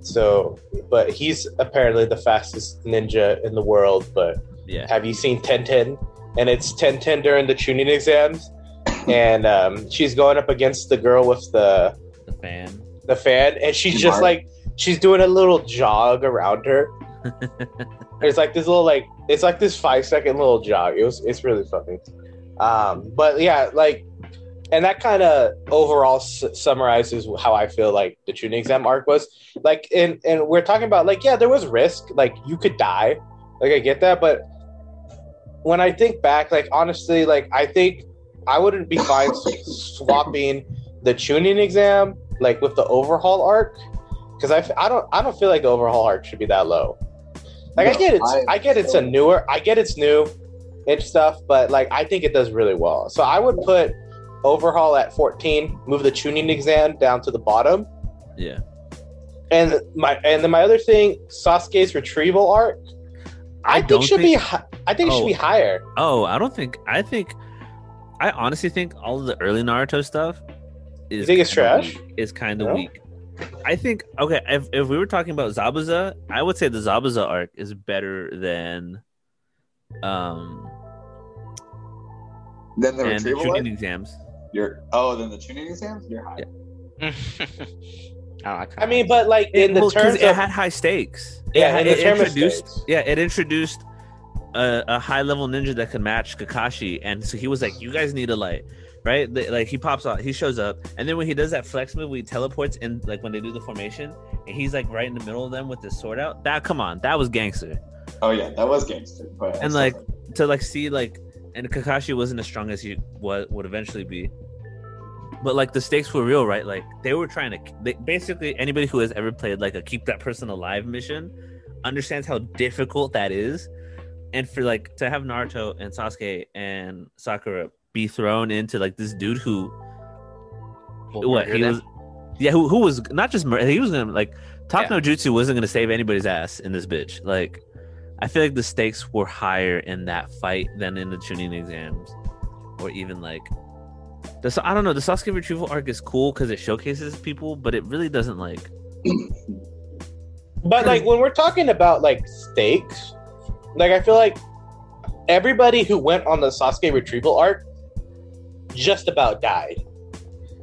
so, but he's apparently the fastest ninja in the world. But yeah. have you seen Ten Ten? And it's Ten Ten during the Chunin exams, [COUGHS] and um, she's going up against the girl with the The fan. the fan, and she's just like she's doing a little jog around her. [LAUGHS] it's like this little like it's like this five second little jog. It was it's really funny. Um, but yeah, like, and that kind of overall s- summarizes how I feel like the Chunin exam arc was. Like, and and we're talking about like yeah, there was risk. Like you could die. Like I get that, but when I think back, like honestly, like I think I wouldn't be fine [LAUGHS] swapping the Chunin exam like with the overhaul arc because I, f- I don't I don't feel like the overhaul arc should be that low. Like I get it's I- I, get it's a newer I get it's new and stuff, but like I think it does really well. So I would put overhaul at 14, move the Chunin exam down to the bottom, Yeah. and my and then my other thing, Sasuke's retrieval arc. I, think don't should be I think it Oh. should be oh. higher. Oh, I don't think. I think. I honestly think all of the early Naruto stuff is. think it's trash? weak- Is kind of No? weak. I think okay. If, if we were talking about Zabuza, I would say the Zabuza arc is better than, um, then the and the retrieval. Chunin exams. You're oh, then the Chunin exams. You're high. Yeah. [LAUGHS] I, I mean, but like in It- the well, 'cause terms it of had high stakes. Yeah, it, in the it term introduced. stakes. Yeah, it introduced a, a high level ninja that could match Kakashi, and so he was like, "You guys need to like." Right, like he pops out, he shows up, and then when he does that flex move, he teleports in, like when they do the formation, and he's like right in the middle of them with his sword out. That, come on, that was gangster. Oh yeah, that was gangster. But And like to like see like, and Kakashi wasn't as strong as he was would eventually be, but like the stakes were real, right? Like they were trying to, they, basically anybody who has ever played like a keep that person alive mission understands how difficult that is, and for like to have Naruto and Sasuke and Sakura be thrown into like this dude who We'll what murder he them. was yeah who, who was not just mur- he was gonna like Talk Yeah. no Jutsu wasn't gonna save anybody's ass in this bitch like I feel like the stakes were higher in that fight than in the Chunin exams or even like the I don't know the Sasuke retrieval arc is cool because it showcases people but it really doesn't like But like when we're talking about like stakes, like I feel like everybody who went on the Sasuke retrieval arc just about died.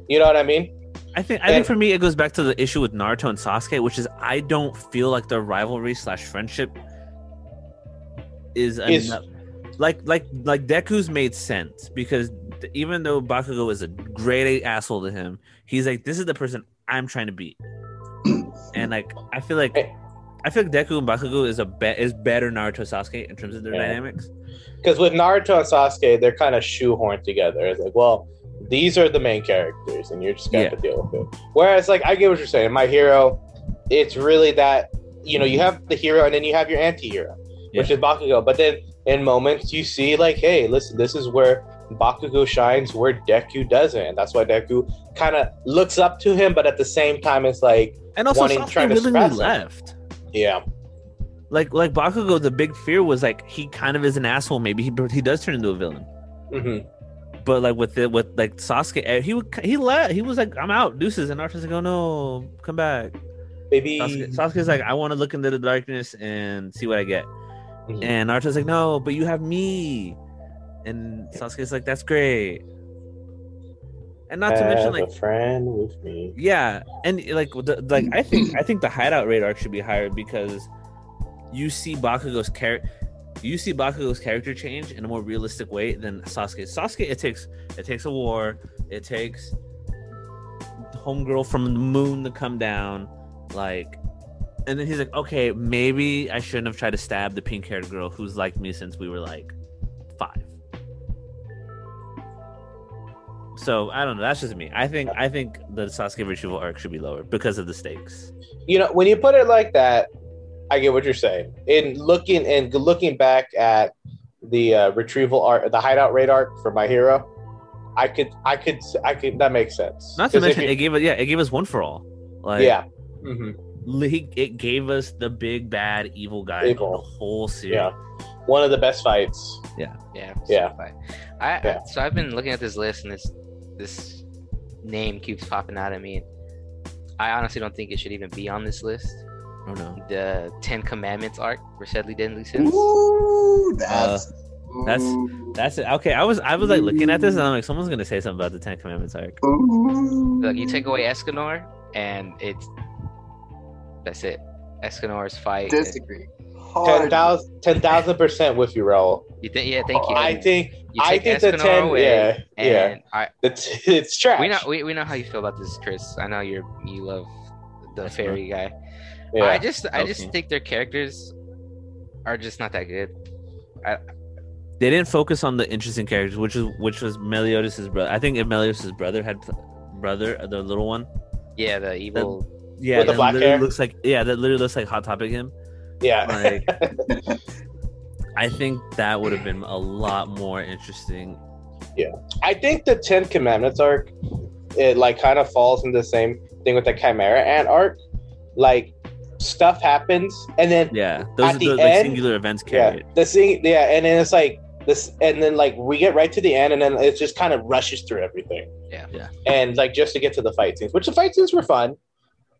You know what I mean? I think I And- think for me it goes back to the issue with Naruto and Sasuke, which is I don't feel like their rivalry slash friendship is, Is- enough. Like like like Deku's made sense because even though Bakugo is a great asshole to him, he's like this is the person I'm trying to beat, [CLEARS THROAT] and like I feel like I feel like Deku and Bakugo is a be- is better Naruto Sasuke in terms of their Yeah. dynamics. Because with Naruto and Sasuke, they're kind of shoehorned together. It's like, well, these are the main characters, and you're just gonna have to deal with it. Whereas, like, I get what you're saying. My hero, it's really that you know you have the hero, and then you have your anti-hero, which is Bakugo. But then in moments you see like, hey, listen, this is where Bakugo shines, where Deku doesn't, and that's why Deku kind of looks up to him, but at the same time, it's like, And also Wanting- trying to willingly suppress him. left. yeah, Like like Bakugo, the big fear was like he kind of is an asshole. Maybe he he does turn into a villain. hmm But like with it with like Sasuke, eh, he would he left. He was like, "I'm out, deuces," and Naruto's like, "Oh no, come back." maybe Sasuke, Sasuke's like, "I want to look into the darkness and see what I get." Mhm. And Naruto's like, "No, but you have me." And Sasuke's like, "That's great." And not to mention, like, a friend with me. yeah, and like, the, like I think I think the hideout radar should be higher because you see Bakugo's character, you see Bakugo's character change in a more realistic way than Sasuke. Sasuke, it takes it takes a war, it takes homegirl from the moon to come down, like, and then he's like, okay, maybe I shouldn't have tried to stab the pink haired girl who's liked me since we were like five. So I don't know. That's just me. I think I think the Sasuke retrieval arc should be lower because of the stakes. you know when you put it like that i get what you're saying in looking and looking back at the uh, retrieval art the hideout raid arc for my hero i could i could i could that makes sense Not to mention, you- it gave us yeah, it gave us one for all. Like yeah Mhm. li- it gave us the big bad evil guy Evil. of the whole series. yeah one of the best fights Yeah. Yeah. so fine. I Yeah. so I've been looking at this list and this this name keeps popping out at me. I honestly don't think it should even be on this list. Oh no. The Ten Commandments arc for Deadly Deadly Sins. Ooh, uh, that's that's- That's it. Okay, I was I was like looking at this and I'm like, someone's gonna say something about the Ten Commandments arc. ooh. Like you take away Escanor and it's that's it. Escanor's fight. disagree. Hard. 10,000 10,000 percent with you Raul. You think? Yeah, thank you. i think you i take think the 10 away, yeah yeah and I, it's it's trash we know we, we know how you feel about this, Chris. I know you're you love the Escanor. fairy guy. Yeah. I just I just think their characters are just not that good. They didn't focus on the interesting characters, which is which was Meliodas' brother. I think if Meliodas' brother had brother, uh, the little one, Yeah, the evil. yeah, With the that black literally hair? looks like yeah, that literally looks like Hot Topic him. yeah Like, [LAUGHS] I think that would have been a lot more interesting. Yeah, I think the Ten Commandments arc, it like kind of falls in the same thing with the Chimera Ant arc. Like stuff happens, and then Yeah, those At are the the like, end- singular events yeah, carried. the thing, yeah, and then it's like this, and then like we get right to the end, and then it just kind of rushes through everything. Yeah. Yeah. and like just to get to the fight scenes, which the fight scenes were fun,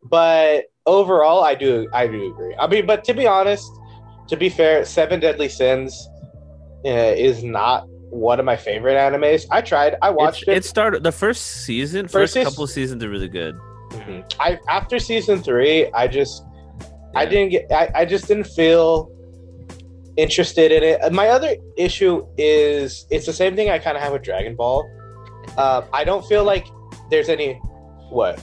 but overall, I do, I do agree. I mean, but to be honest, to be fair, Seven Deadly Sins uh, is not one of my favorite animes. I tried, I watched It's- it. It started the first season. First First, seas- couple seasons are really good. Mhm. I after season three, I just I didn't get I, I just didn't feel interested in it. Uh, My other issue is it's the same thing I kind of have with Dragon Ball. Uh, I don't feel like there's any what.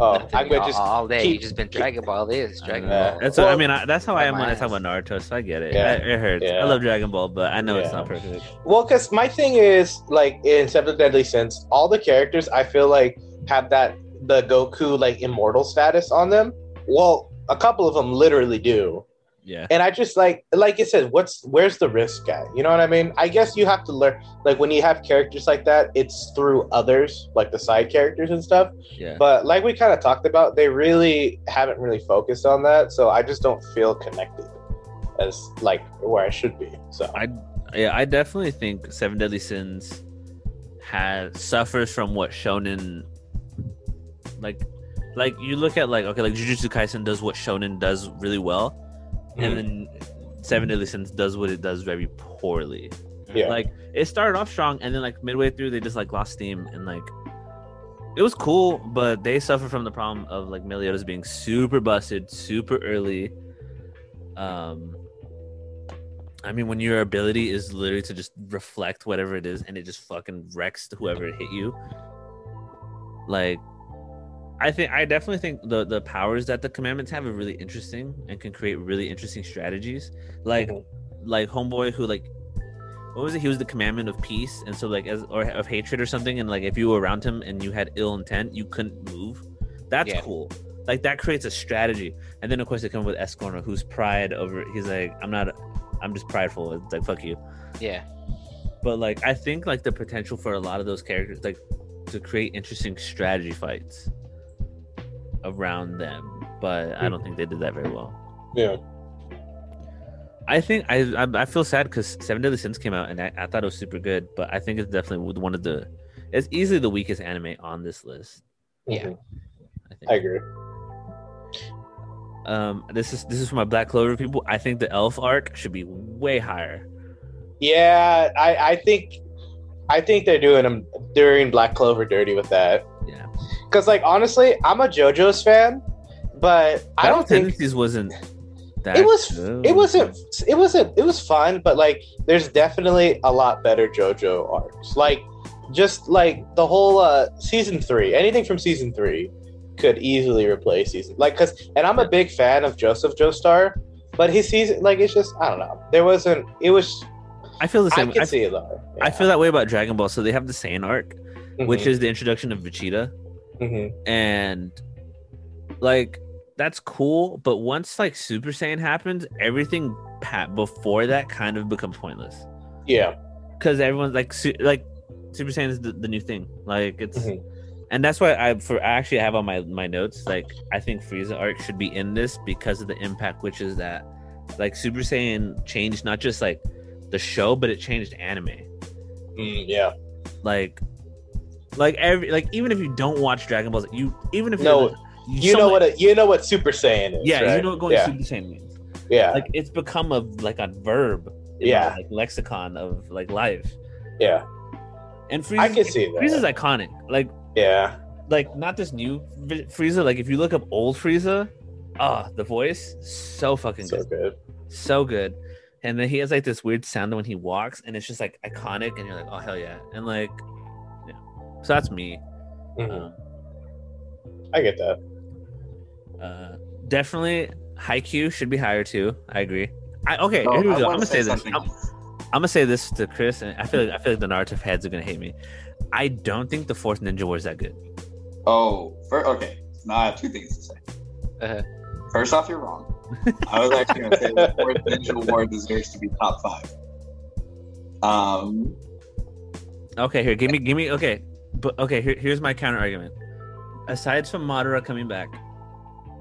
Oh, Nothing. I'm gonna all, just all day. keep- you just been Dragon Ball this, Dragon Yeah. Ball. That's what, I mean. I, that's how I am when I talk about Naruto. So I get it. Yeah. It, it hurts. Yeah. I love Dragon Ball, but I know it's not perfect. Well, because my thing is like in Seven Deadly Sins, all the characters I feel like have that the Goku like immortal status on them. Well, a couple of them literally do. Yeah. and I just like like I said, what's where's the risk guy? You know what I mean? I guess you have to learn like when you have characters like that, it's through others, like the side characters and stuff. Yeah. But like we kind of talked about, they really haven't really focused on that, so I just don't feel connected as like where I should be. So I yeah, I definitely think Seven Deadly Sins has suffers from what Shonen like like you look at like okay like Jujutsu Kaisen does what Shonen does really well, Mhm. and then Seven Deadly Sins does what it does very poorly. Yeah. Like it started off strong, and then like midway through they just like lost steam, and like it was cool, but they suffer from the problem of like Meliodas being super busted super early. Um, I mean, when your ability is literally to just reflect whatever it is, and it just fucking wrecks whoever hit you. Like, I think I definitely think the the powers that the commandments have are really interesting and can create really interesting strategies. Like Mhm. like homeboy who like what was it? He was the commandment of peace, and so like as or of hatred or something. And like if you were around him and you had ill intent, you couldn't move. That's Yeah. cool. Like that creates a strategy. And then of course they come with Escanor, who's pride over. He's like, I'm not. I'm just prideful. It's like fuck you. Yeah. But like I think like the potential for a lot of those characters like to create interesting strategy fights around them. But I don't think they did that very well. Yeah. I think I I, I feel sad because Seven Deadly Sins came out and I, I thought it was super good, but I think it's definitely one of the it's easily the weakest anime on this list. Yeah. Mhm. I think. I agree. Um, this is this is for my Black Clover people. I think the Elf arc should be way higher. Yeah, I, I think I think they're doing them doing Black Clover dirty with that. Yeah, Cause like honestly, I'm a JoJo's fan, but I don't think Tendencies wasn't that. it was good. it wasn't it wasn't it was fun, but like there's definitely a lot better JoJo arcs. Like just like the whole uh season three, anything from season three could easily replace season like cause and I'm a big fan of Joseph Joestar, but his season like it's just I don't know. There wasn't it was I feel the same. I, see it though. I feel that way about Dragon Ball. So they have the Saiyan arc, which Mm-hmm. is the introduction of Vegeta. Mhm. and like that's cool but once like super saiyan happens everything pa- before that kind of becomes pointless yeah. because everyone's like su- like super saiyan is the, the new thing like it's Mhm. and that's why i for I actually have on my my notes like i think frieza arc should be in this because of the impact which is that like super saiyan changed not just like the show but it changed anime Mm, yeah. like like every like even if you don't watch dragon ball Z, you even if No, You know what? A, you know what Super Saiyan is. Yeah, right? you know what going yeah. Super Saiyan means. Yeah. Like it's become a like a verb. in Yeah. like lexicon of like life. yeah. And Frieza, I can see that. Frieza's iconic. Like Yeah. like not this new Frieza. Like if you look up old Frieza, ah, the voice so fucking So good, good. so good. And then he has like this weird sound when he walks, and it's just like iconic, and you're like, oh hell yeah, and like. So that's me. Mhm. Um, I get that. uh, definitely, Haikyuu should be higher too. I agree. I okay. No, here we I go. I'm gonna say, this. I'm. I'm gonna say this to Chris, and I feel like I feel like the Naruto heads are gonna hate me. I don't think the fourth Ninja War is that good. Oh, for, okay. Now I have two things to say. Uh-huh. First off, you're wrong. I was actually going to say the fourth Ninja War deserves to be top five. Um, Okay, here, give me, give me. Okay, but okay, here, here's my counter argument. Aside from Madara coming back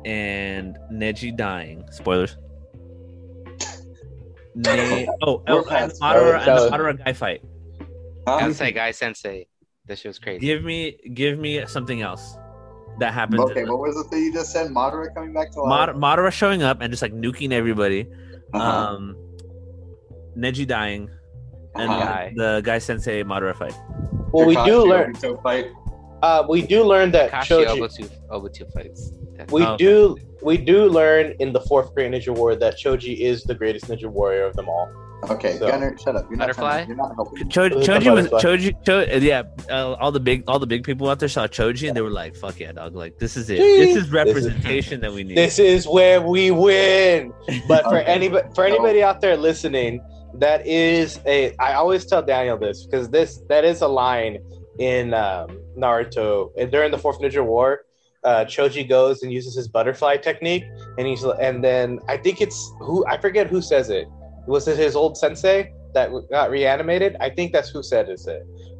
and Neji dying, spoilers. [LAUGHS] Ne- oh, oh, We're and past Madara and the Madara guy fight. huh? Sensei, guy sensei. This shit was crazy. Give me, give me something else that happens. okay, what was the thing you just said? Madara coming back to Mad- life? Madara showing up and just like nuking everybody. Uh-huh. Um, Neji dying and Uh-huh. Guy. the guy sensei Madara fight. Well, we do learn. Fight. Uh, we do learn that Kashi Choji. Obito, Obito fights. That's- We Oh, okay. do. We do learn in the fourth Great Ninja War that Choji is the greatest ninja warrior of them all. Okay, So- Gunner, shut up. You're not, Butterfly? trying to- you're not helping. Cho- The Choji was. Choji. Cho- yeah, uh, all the big all the big people out there saw Choji and they were like, "Fuck yeah, dog! Like this is it. This is representation that we need." [LAUGHS] This is where we win. But for anybody, for anybody out there listening, that is a. I always tell Daniel this because this that is a line in um, Naruto and during the Fourth Ninja War. Uh, Choji goes and uses his butterfly technique, and he's and then I think it's who I forget who says it. Was it his old sensei that got reanimated? I think that's who said it.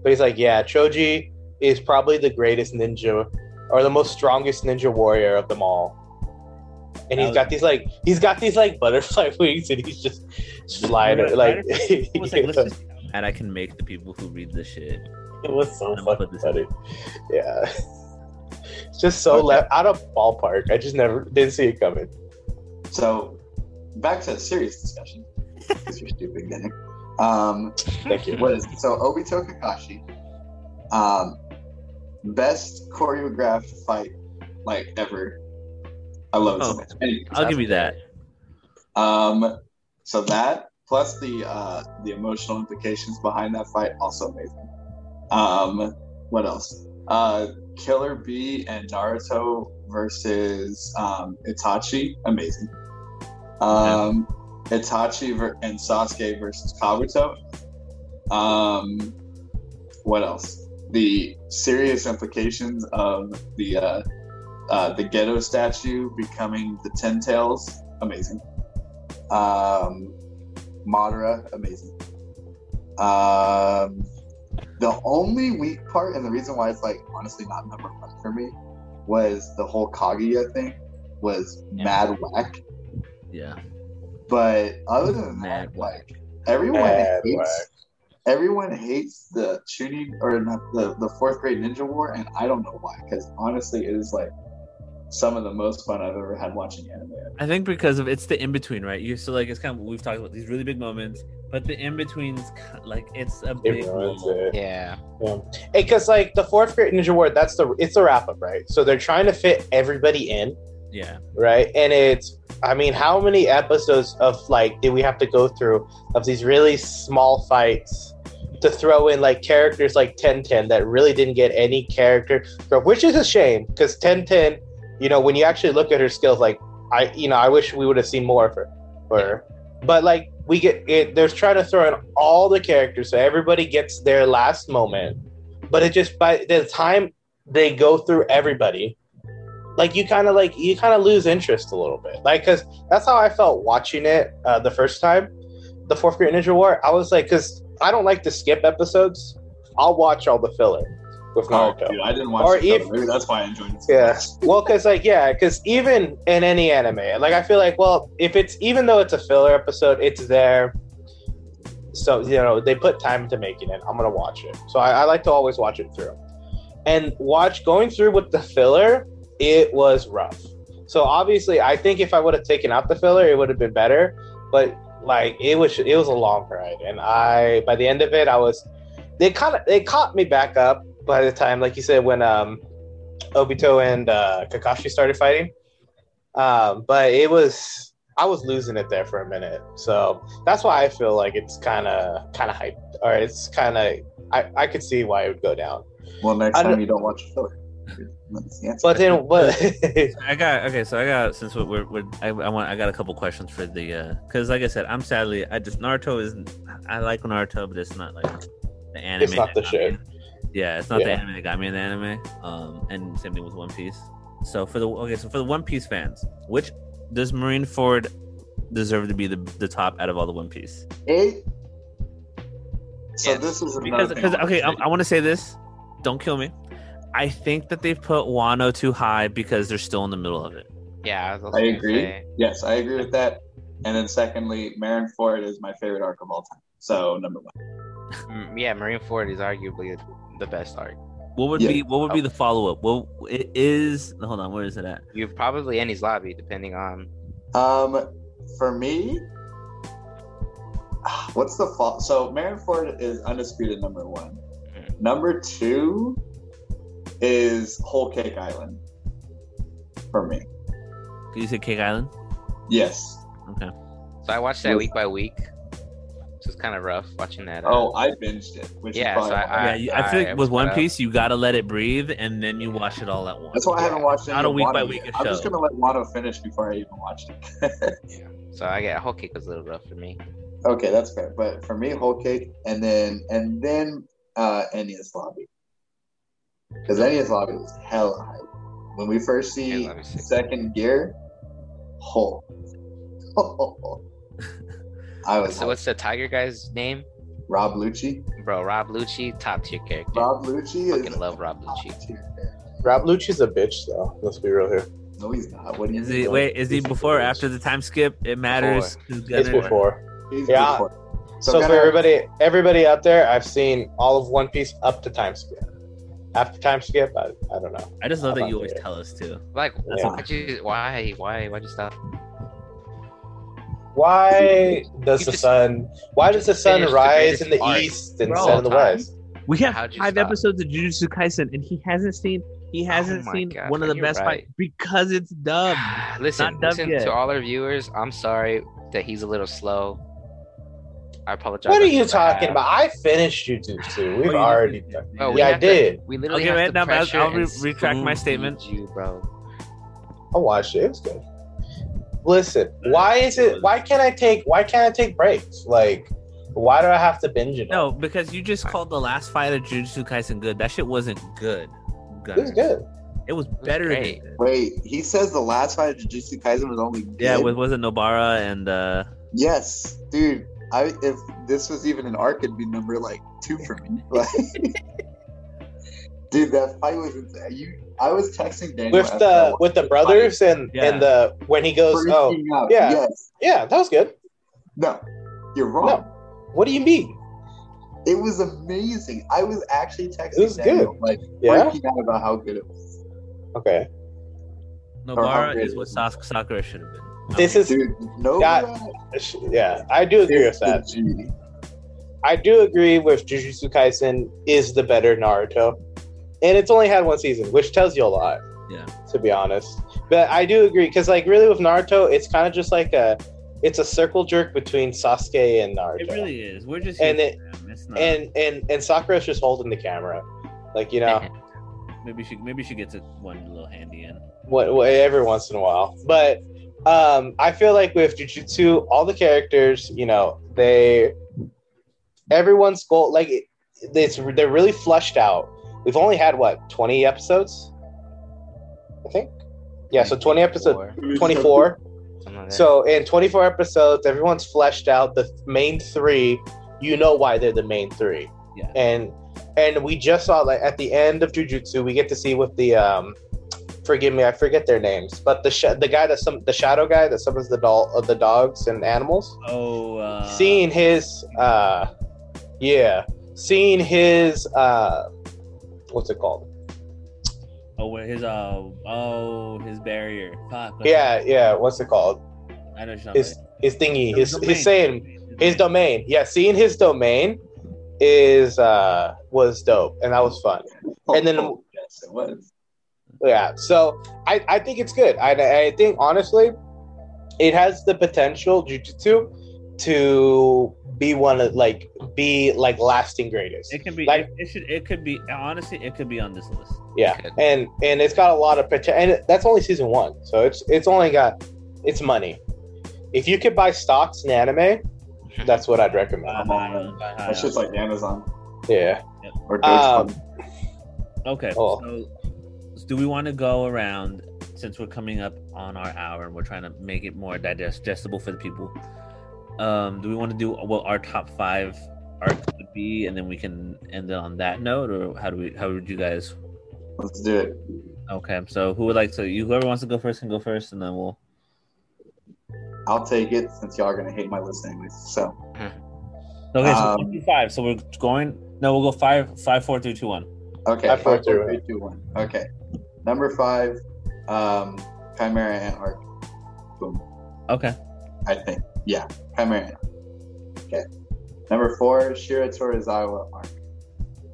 But he's like, yeah, Choji is probably the greatest ninja or the most strongest ninja warrior of them all. And he's That got these like he's got these like butterfly [LAUGHS] wings and he's just flying Right- like, right- I like, let's just [LAUGHS] see I can make the people who read this shit. it was so fucking put this funny. Yeah. It's [LAUGHS] just so Okay. left out of ballpark. I just never didn't see it coming. So, back to a serious discussion. Because you're stupid, Gunner. Um, Thank you. what is so Obito Kakashi? Um, best choreographed fight like ever. I love it so Oh, much. Anyway, I'll give you that. Um, so that plus the uh, the emotional implications behind that fight also amazing. Um, what else? Uh, Killer B and Naruto versus um, Itachi, amazing. Um, Itachi ver- and Sasuke versus Kabuto. Um, what else? The serious implications of the uh, uh, the Gedo Statue becoming the Ten Tails, amazing. Um, Madara, amazing. Um, the only weak part, and the reason why it's like honestly not number one for me, was the whole Kaguya thing was Yeah. mad whack. Yeah. But other than Mad that, like everyone Mad hates whack. everyone hates the shooting or not the the fourth great ninja war, and I don't know why. Because honestly, it is like some of the most fun I've ever had watching anime. I think because of it's the in between, right? You so like it's kind of what we've talked about these really big moments, but the in betweens like it's a big It moment. it. Yeah. Because like the fourth great ninja war, that's the it's the wrap up, right? So they're trying to fit everybody in, Yeah. right? And it's I mean, how many episodes of like did we have to go through of these really small fights to throw in like characters like Ten Ten that really didn't get any character growth, which is a shame because Ten Ten, you know, when you actually look at her skills, like I, you know, I wish we would have seen more of her, for her. But like we get it, they're trying to throw in all the characters so everybody gets their last moment, but it just by the time they go through everybody, like you kind of like you kind of lose interest a little bit. Like because that's how i felt watching it uh, the first time the fourth great ninja war. I was like because i don't like to skip episodes. I'll watch all the filler with Oh, naruto. dude, I didn't watch Or even. Maybe that's why I enjoyed it. So yeah. well because like yeah because even in any anime like i feel like well if it's even though it's a filler episode it's there. So you know they put time into making it. I'm gonna watch it. So I, I like to always watch it through. And watch going through with the filler it was rough. So obviously i think if i would have taken out the filler it would have been better. But like it was it was a long ride. And i by the end of it i was they kind of they caught me back up by the time like you said when um obito and uh kakashi started fighting um but it was i was losing it there for a minute so that's why i feel like it's kind of kind of hyped or it's kind of I, I could see why it would go down Well, next I time don't- you don't watch a filler. That's the but then but [LAUGHS] [LAUGHS] I got okay. So I got since we're, we're, we're I, I want I got a couple questions for the uh because like I said I'm sadly I just Naruto is I like Naruto but it's not like the anime. It's not the got shit. Me. Yeah, it's not the anime that got me in the anime. Um, and same thing with One Piece. So for the okay, so for the One Piece fans, which does Marineford deserve to be the the top out of all the One Piece? Eight. So Yes. this is Because because okay, I. I want to say this. Don't kill me. I think that they've put Wano too high because they're still in the middle of it. Yeah. I, I agree. say- Yes, I agree with that. And then secondly, Marineford is my favorite arc of all time. So number one. yeah, Marineford is arguably the best arc. What would Yeah. be what would be the follow up? Well, it is. Hold on, where is it at? You probably Enies lobby, depending on. Um, for me, what's the fault? So Marineford is undisputed number one. Mhm. Number two is Whole Cake Island. For me, Can you say Cake Island? yes. Okay. So I watched that week by week. So it's kind of rough watching that. uh, Oh, I binged it, which Yeah, is so why- I- yeah, you, I, feel like was with One caught up. Piece, you gotta let it breathe, and then you watch it all at once. That's why I haven't watched it. Not a of week by Wano week yet. show. I'm just gonna let Wano finish before I even watch it. [LAUGHS] yeah. So I get whole cake was a little rough for me. okay, that's fair. But for me, Whole Cake, and then and then uh Enies Lobby, because Enies Lobby was hella hype. When we first see Enies Lobby's sick. second gear, whole. [LAUGHS] [LAUGHS] I was So what's the tiger guy's name? Rob Lucci. Bro, Rob Lucci, top tier character. Rob Lucci is Fucking love Rob Lucci. top tier character. rob lucci's a bitch though let's be real here No, he's not. What do you Is mean? he wait? Is he before or after the time skip? It matters. Who's it's before He's Yeah. before. So, So for kinda- everybody, everybody out there, I've seen all of One Piece up to time skip. After time skip, I, I don't know. I just love that you always you? tell us too. Like, Yeah. why'd you, why, why, why'd you stop? Why does the sun? Why does the sun rise in the arc east and Bro. set in the Time. west? We have five stop? episodes of Jujutsu Kaisen, and he hasn't seen. He oh hasn't my seen God, one of the best right. fights because it's dubbed. [SIGHS] listen, Not dubbed listen yet. to all our viewers. I'm sorry that he's a little slow. I apologize. What are you forgot. talking about? I finished Jujutsu. [SIGHS] We've oh, you already did. done. Bro, we yeah, I have to- did. We literally Okay, have wait, to now, I'll- pressure I'll re- retract my statement. feed You, bro. I watched it. It was good. Listen, why is it? Why can't I take? Why can't I take breaks? Like, why do I have to binge it? No, all? because you just called the last fight of Jujutsu Kaisen good. That shit wasn't good. it was good. It was better great. than good. Wait, he says the last fight of Jujutsu Kaisen was only good. Yeah, with was it Nobara and uh yes, dude. I if this was even an arc, it'd be number like two for me. [LAUGHS] Like, [LAUGHS] dude, that fight was insane. You, I was texting Daniel With the with the brothers and Yeah. and the when he goes, oh freaking out. yeah. yes, yeah, that was good. no, you're wrong. What do you mean? It was amazing. I was actually texting It was Daniel, like Yeah. freaking out about how good it was. Okay. Nobara is it what is. Sas- Sakura should have been. This is Dude, no, That- yeah. I do agree with that. G. I do agree with Jujutsu Kaisen is the better Naruto, and it's only had one season, which tells you a lot. Yeah. To be honest, but I do agree because, like, really with Naruto, it's kind of just like a, it's a circle jerk between Sasuke and Naruto. It really is. We're just And it- for them. It's not, and and and Sakura's just holding the camera, like you know, [LAUGHS] maybe she maybe she gets it one little handy in. what, what every once in a while. But um, I feel like with Jujutsu, all the characters, you know, they everyone's goal like it, it's they're really flushed out. We've only had what twenty episodes, I think. Yeah, so twenty episodes, twenty four. Something like that. So in 24 episodes, everyone's fleshed out. The main three, you know why they're the main three. Yeah. And and we just saw like at the end of Jujutsu, we get to see with the um, forgive me, I forget their names, but the sh- the guy that some the shadow guy that summons the doll of the dogs and animals. Oh, uh, seeing his uh, yeah, seeing his uh, what's it called? Oh, where his uh oh his barrier. Fuck. Yeah, yeah, what's it called? I know. She's His his thingy, his his saying his domain yeah seeing his domain is uh was dope and that was fun And then- Oh, yes, it was. yeah so i i think it's good i i think honestly it has the potential jujutsu to be one of like be like lasting greatest It can be. Like- it, it should. It could be. Honestly, it could be on this list. yeah and and it's got a lot of potential and that's only season one so it's it's only got it's money if you could buy stocks in anime that's what i'd recommend Uh, uh, That's just like Amazon yeah or Um, Okay. Oh. So, so do we want to go around since we're coming up on our hour and we're trying to make it more digestible for the people? Um, do we want to do what our top five arcs would be, and then we can end it on that note, or how do we? How would you guys? Let's do it. Okay. So who would like to? You whoever wants to go first can go first, and then we'll. I'll take it since y'all are gonna hate my list anyways. So [LAUGHS] Okay. So Um, five. So we're going. No, we'll go five, five, four, three, two, one. okay, Five, four, five, four, three, three, two, one. Okay, number five, um, Chimera Ant arc. Boom. Okay. I think. Yeah, Chimera. Okay. Number four, Shiratorizawa arc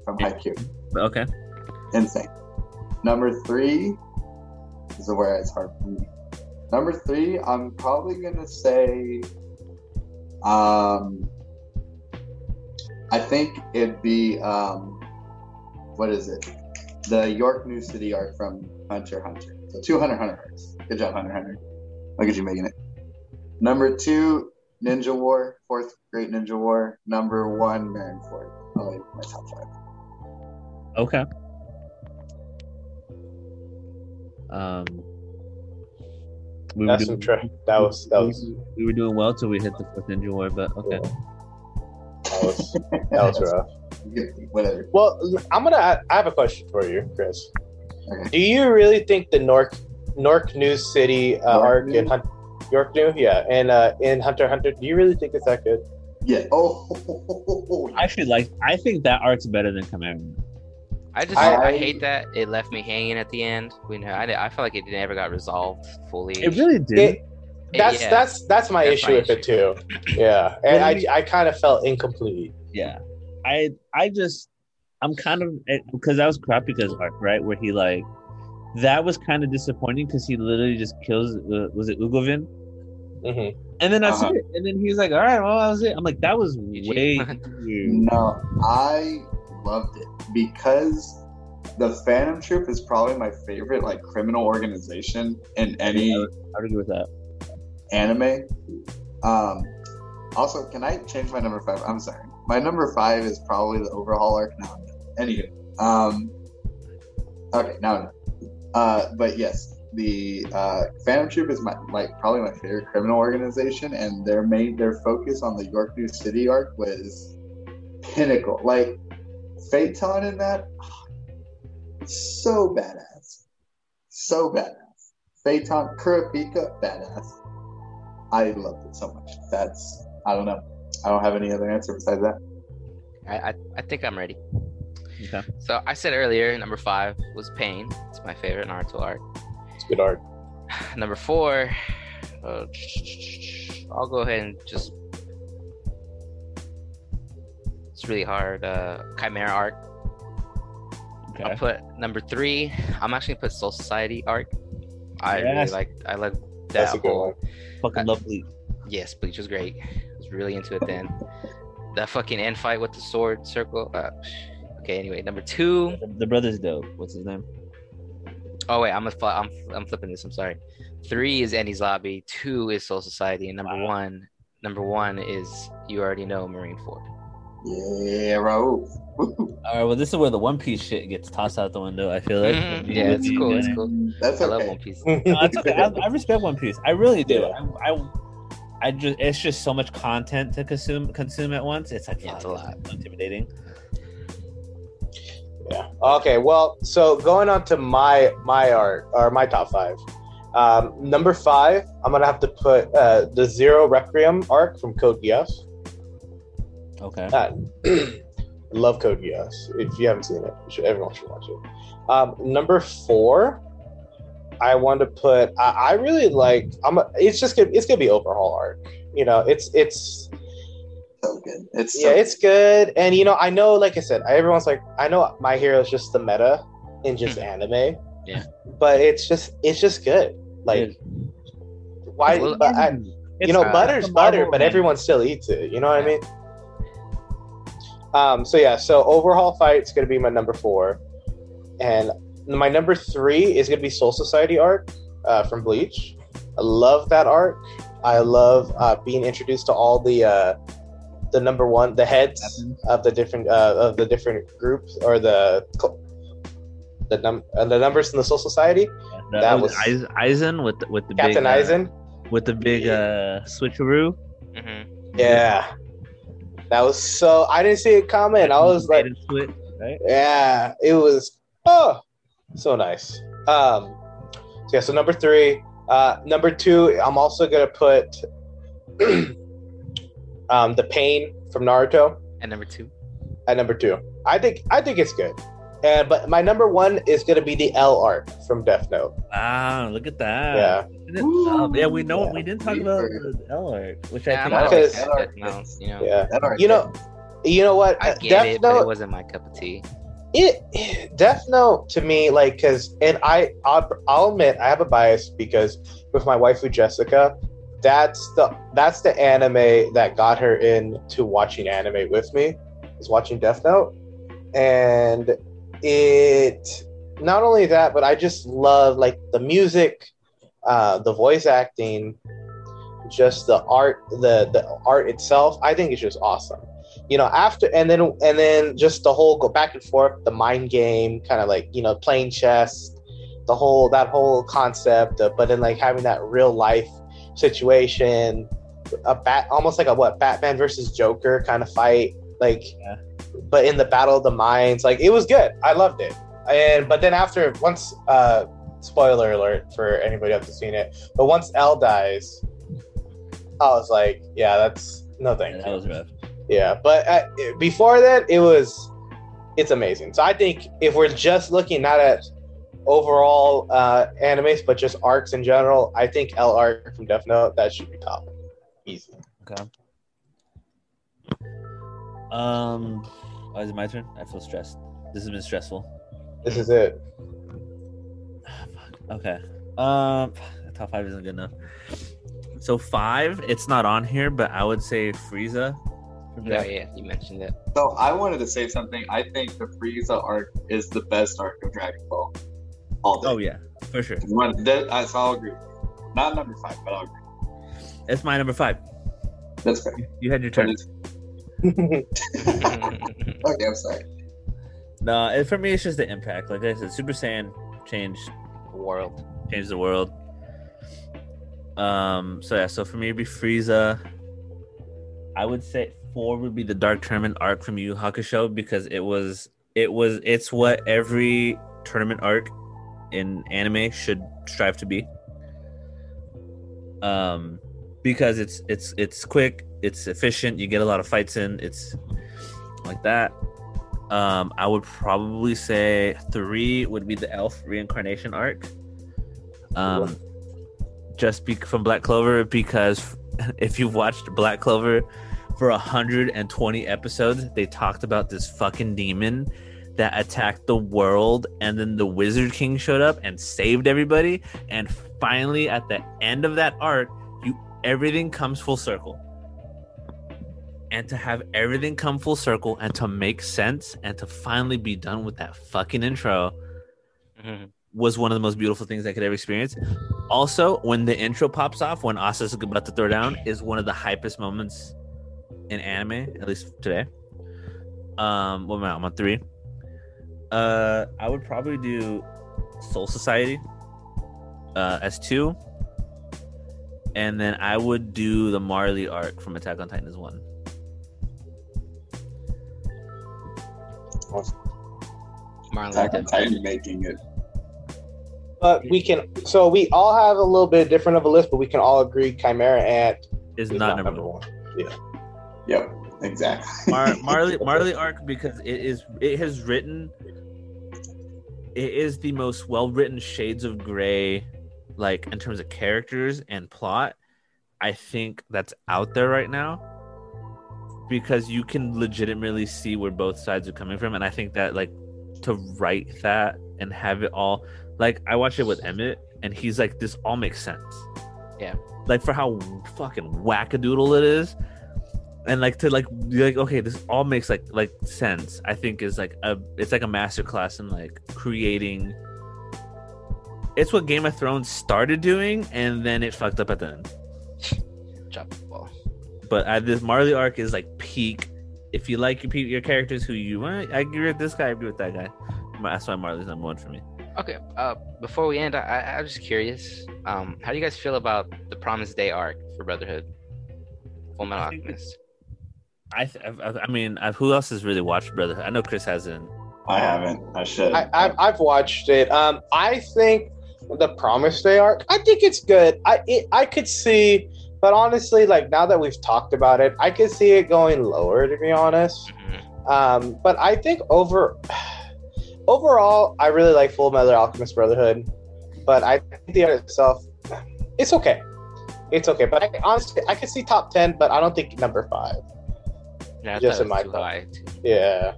from Haikyuu. Okay. Insane. Number three this is where it's hard for me. Number three, I'm probably gonna say, um, I think it'd be um, what is it? The York New City arc from Hunter Hunter. So 200 Hunter arcs. Good job, Hunter Hunter. Look at you making it. Number two, Ninja War, fourth Great Ninja War. Number one, Marineford. Oh, my top five. Okay. Um. We were, that's some doing, tra- that was that was we were doing well till we hit the fourth ninja war, but okay. that was that was rough [LAUGHS] Whatever. Well, I'm gonna. I have a question for you, Chris. Okay. Do you really think the Nork Nork News City uh, York arc New? in Hunt, York New, yeah, and uh, in Hunter Hunter, do you really think it's that good? Yeah. Oh. I feel like. I think that arc's better than Chimera. I just I- I, hate that it left me hanging at the end. We know I, I feel like it never got resolved fully. It really did. It, that's yeah. that's that's my That's issue my with it too. Yeah, and I I kind of felt incomplete. yeah. I I just I'm kind of because that was Kurapika's arc, right? Where he like that was kind of disappointing because he literally just kills. Uh, was it Uvogin? Mhm. And then I Uh-huh. it. And then he was like, "All right, well, that was it." I'm like, "That was GG. way [LAUGHS] weird." No, I loved it because the Phantom Troupe is probably my favorite like criminal organization in any I would agree with that. anime. Um, also, can I change my number five? I'm sorry. My number five is probably the overhaul arc now. Anywho, um, okay, now, uh, but yes, the uh, Phantom Troupe is my like probably my favorite criminal organization, and their main their focus on the York New City arc was pinnacle. Like Feitan in that, so badass, so badass. Feitan Kurapika, badass. I loved it so much. That's I don't know. I don't have any other answer besides that. I, I, I think I'm ready. Okay. So I said earlier, number five was Pain. It's my favorite Naruto arc. It's good art. [SIGHS] Number four, uh, I'll go ahead and just. It's really hard. Uh, Chimera arc. Okay. I'll put number three. I'm actually gonna put Soul Society arc. I Yes. really like. I like that That's a good whole. one. Fucking lovely. Yes, Bleach was great. I was really into it then. That fucking end fight with the sword circle. Uh, okay, anyway, number two. The, the brother's dope. What's his name? Oh wait, I'm a, fl- I'm I'm flipping this. I'm sorry. Three is Enies Lobby. Two is Soul Society, and number Wow. one, number one is you already know Marineford. Yeah, bro. [LAUGHS] All right. Well, this is where the One Piece shit gets tossed out the window. I feel like. Mhm. Yeah, it's cool. It's cool. That's I love okay. One Piece. [LAUGHS] No, it's okay. I, I respect One Piece. I really do. Yeah. I, I, I just it's just so much content to consume consume at once. It's like Yeah, it's a lot. intimidating. Yeah. Okay. Well, so going on to my my art or my top five. Um, number five, I'm gonna have to put uh, the Zero Requiem arc from Code Geass. Okay. Uh, [CLEARS THROAT] love Code Geass. If you haven't seen it, you should, everyone should watch it. Um, number four, I want to put. I, I really like. I'm. A, it's just gonna. It's gonna be overhaul arc. You know, it's it's So good. It's yeah, so it's good. And you know, I know, like I said, everyone's like, I know my hero is just the meta in just anime. Yeah. But it's just it's just good. Like why Well, but I, you know, uh, butter's butter, Marvel but everyone still eats it. You know what I mean? Um, so yeah, so overhaul fight's gonna be my number four. And my number three is gonna be Soul Society arc uh, from Bleach. I love that arc. I love uh, being introduced to all the uh, the number one, the heads of the different uh, of the different groups or the the num uh, the numbers in the Soul Society. That, that was, was- Aizen with the, with the Captain big, uh, Aizen. with the big uh, switcheroo. hmm Yeah, that was so. I didn't see it coming. I was like, switch, right? Yeah, it was oh so nice. Um so yeah, so number three. Uh number two, I'm also gonna put [CLEARS THROAT] um the pain from Naruto And number two. at number two. I think I think it's good. And but my number one is gonna be the L arc from Death Note. Wow, look at that. Yeah. Didn't- oh, yeah, we know Yeah. we didn't talk about the L arc, which Yeah, I I'm think not Because- a Note, you know. Yeah. You know you know what? I Uh, get Death it, but Note it wasn't my cup of tea. it Death Note to me, like, cause, and I, I'll, I'll admit I have a bias because with my waifu Jessica, that's the that's the anime that got her into watching anime with me, is watching Death Note, and it not only that, but I just love like the music, uh, the voice acting, just the art, the the art itself. I think it's just awesome you know after and then and then just the whole go back and forth the mind game kind of like you know playing chess the whole that whole concept of, but then like having that real life situation a bat almost like a what batman versus joker kind of fight like Yeah. but in the battle of the minds like it was good i loved it and but then after once uh spoiler alert for anybody who hasn't seen it but once l dies i was like yeah that's no thank Yeah, that was rough. yeah, but uh, before that, it was it's amazing. So I think if we're just looking not at overall uh, animes, but just arcs in general, I think L arc from Death Note that should be top, easy. Okay. Um, oh, is it my turn? I feel stressed. This has been stressful. This is it. [SIGHS] Okay. Um, [SIGHS] top five isn't good enough. So five, it's not on here, but I would say Frieza. from No, yeah, you mentioned it. So I wanted to say something. I think the Frieza arc is the best arc of Dragon Ball. All day. Oh yeah, for sure. One, that, I, so I'll agree. Not number five, but I'll agree. It's my number five. That's fair. You had your turn. [LAUGHS] okay, I'm sorry. No, it, for me, it's just the impact. Like I said, Super Saiyan changed the World. changed the world. Um. So yeah. So for me, it'd be Frieza. I would say four would be the Dark Tournament arc from Yu Hakusho because it was it was it's what every tournament arc in anime should strive to be. Um, because it's it's it's quick, it's efficient. You get a lot of fights in. It's like that. Um, I would probably say three would be the Elf reincarnation arc. Um, just be from Black Clover because [LAUGHS] if you've watched Black Clover for 120 episodes, they talked about this fucking demon that attacked the world, and then the Wizard King showed up and saved everybody. And finally, at the end of that arc, you everything comes full circle. And to have everything come full circle and to make sense and to finally be done with that fucking intro Mhm. was one of the most beautiful things I could ever experience. Also, when the intro pops off, when Asta's about to throw down, is one of the hypest moments in anime, at least today. Um, what am I? I'm on three. Uh, I would probably do Soul Society uh, as two, and then I would do the Marley arc from Attack on Titan as one. Marlon Attack on. Titan making it. But we can. So we all have a little bit different of a list, but we can all agree Chimera Ant Is is not, number one. Yeah, Yep, exactly. Mar- Marley [LAUGHS] Marley arc because it is it has written it is the most well written shades of gray like in terms of characters and plot I think that's out there right now because you can legitimately see where both sides are coming from and I think that like to write that and have it all like I watched it with Emmett and he's like this all makes sense Yeah. like for how fucking wackadoodle it is and like to like be like okay this all makes like like sense i think is like a it's like a master class in like creating it's what game of thrones started doing and then it fucked up at the end Drop the ball. but uh, this marley arc is like peak if you like your, your characters who you want i agree with this guy i agree with that guy that's why marley's number one for me Okay. Uh, before we end, I, I, I'm just curious. Um, how do you guys feel about the Promised Day arc for Brotherhood? Full Metal Alchemist. I th- I, I mean I've, who else has really watched brotherhood i know chris hasn't I haven't. I should. I, I've, I've watched it. Um, I think the Promise Day arc. I think it's good. I it, I could see, but honestly, like now that we've talked about it, I could see it going lower. To be honest, Mhm. um, but I think over overall, I really like Full Metal Alchemist Brotherhood. But I think the art itself, it's okay. It's okay. But I, honestly, I could see top ten, but I don't think number five. Yeah, I Just in my too thought. high. Yeah,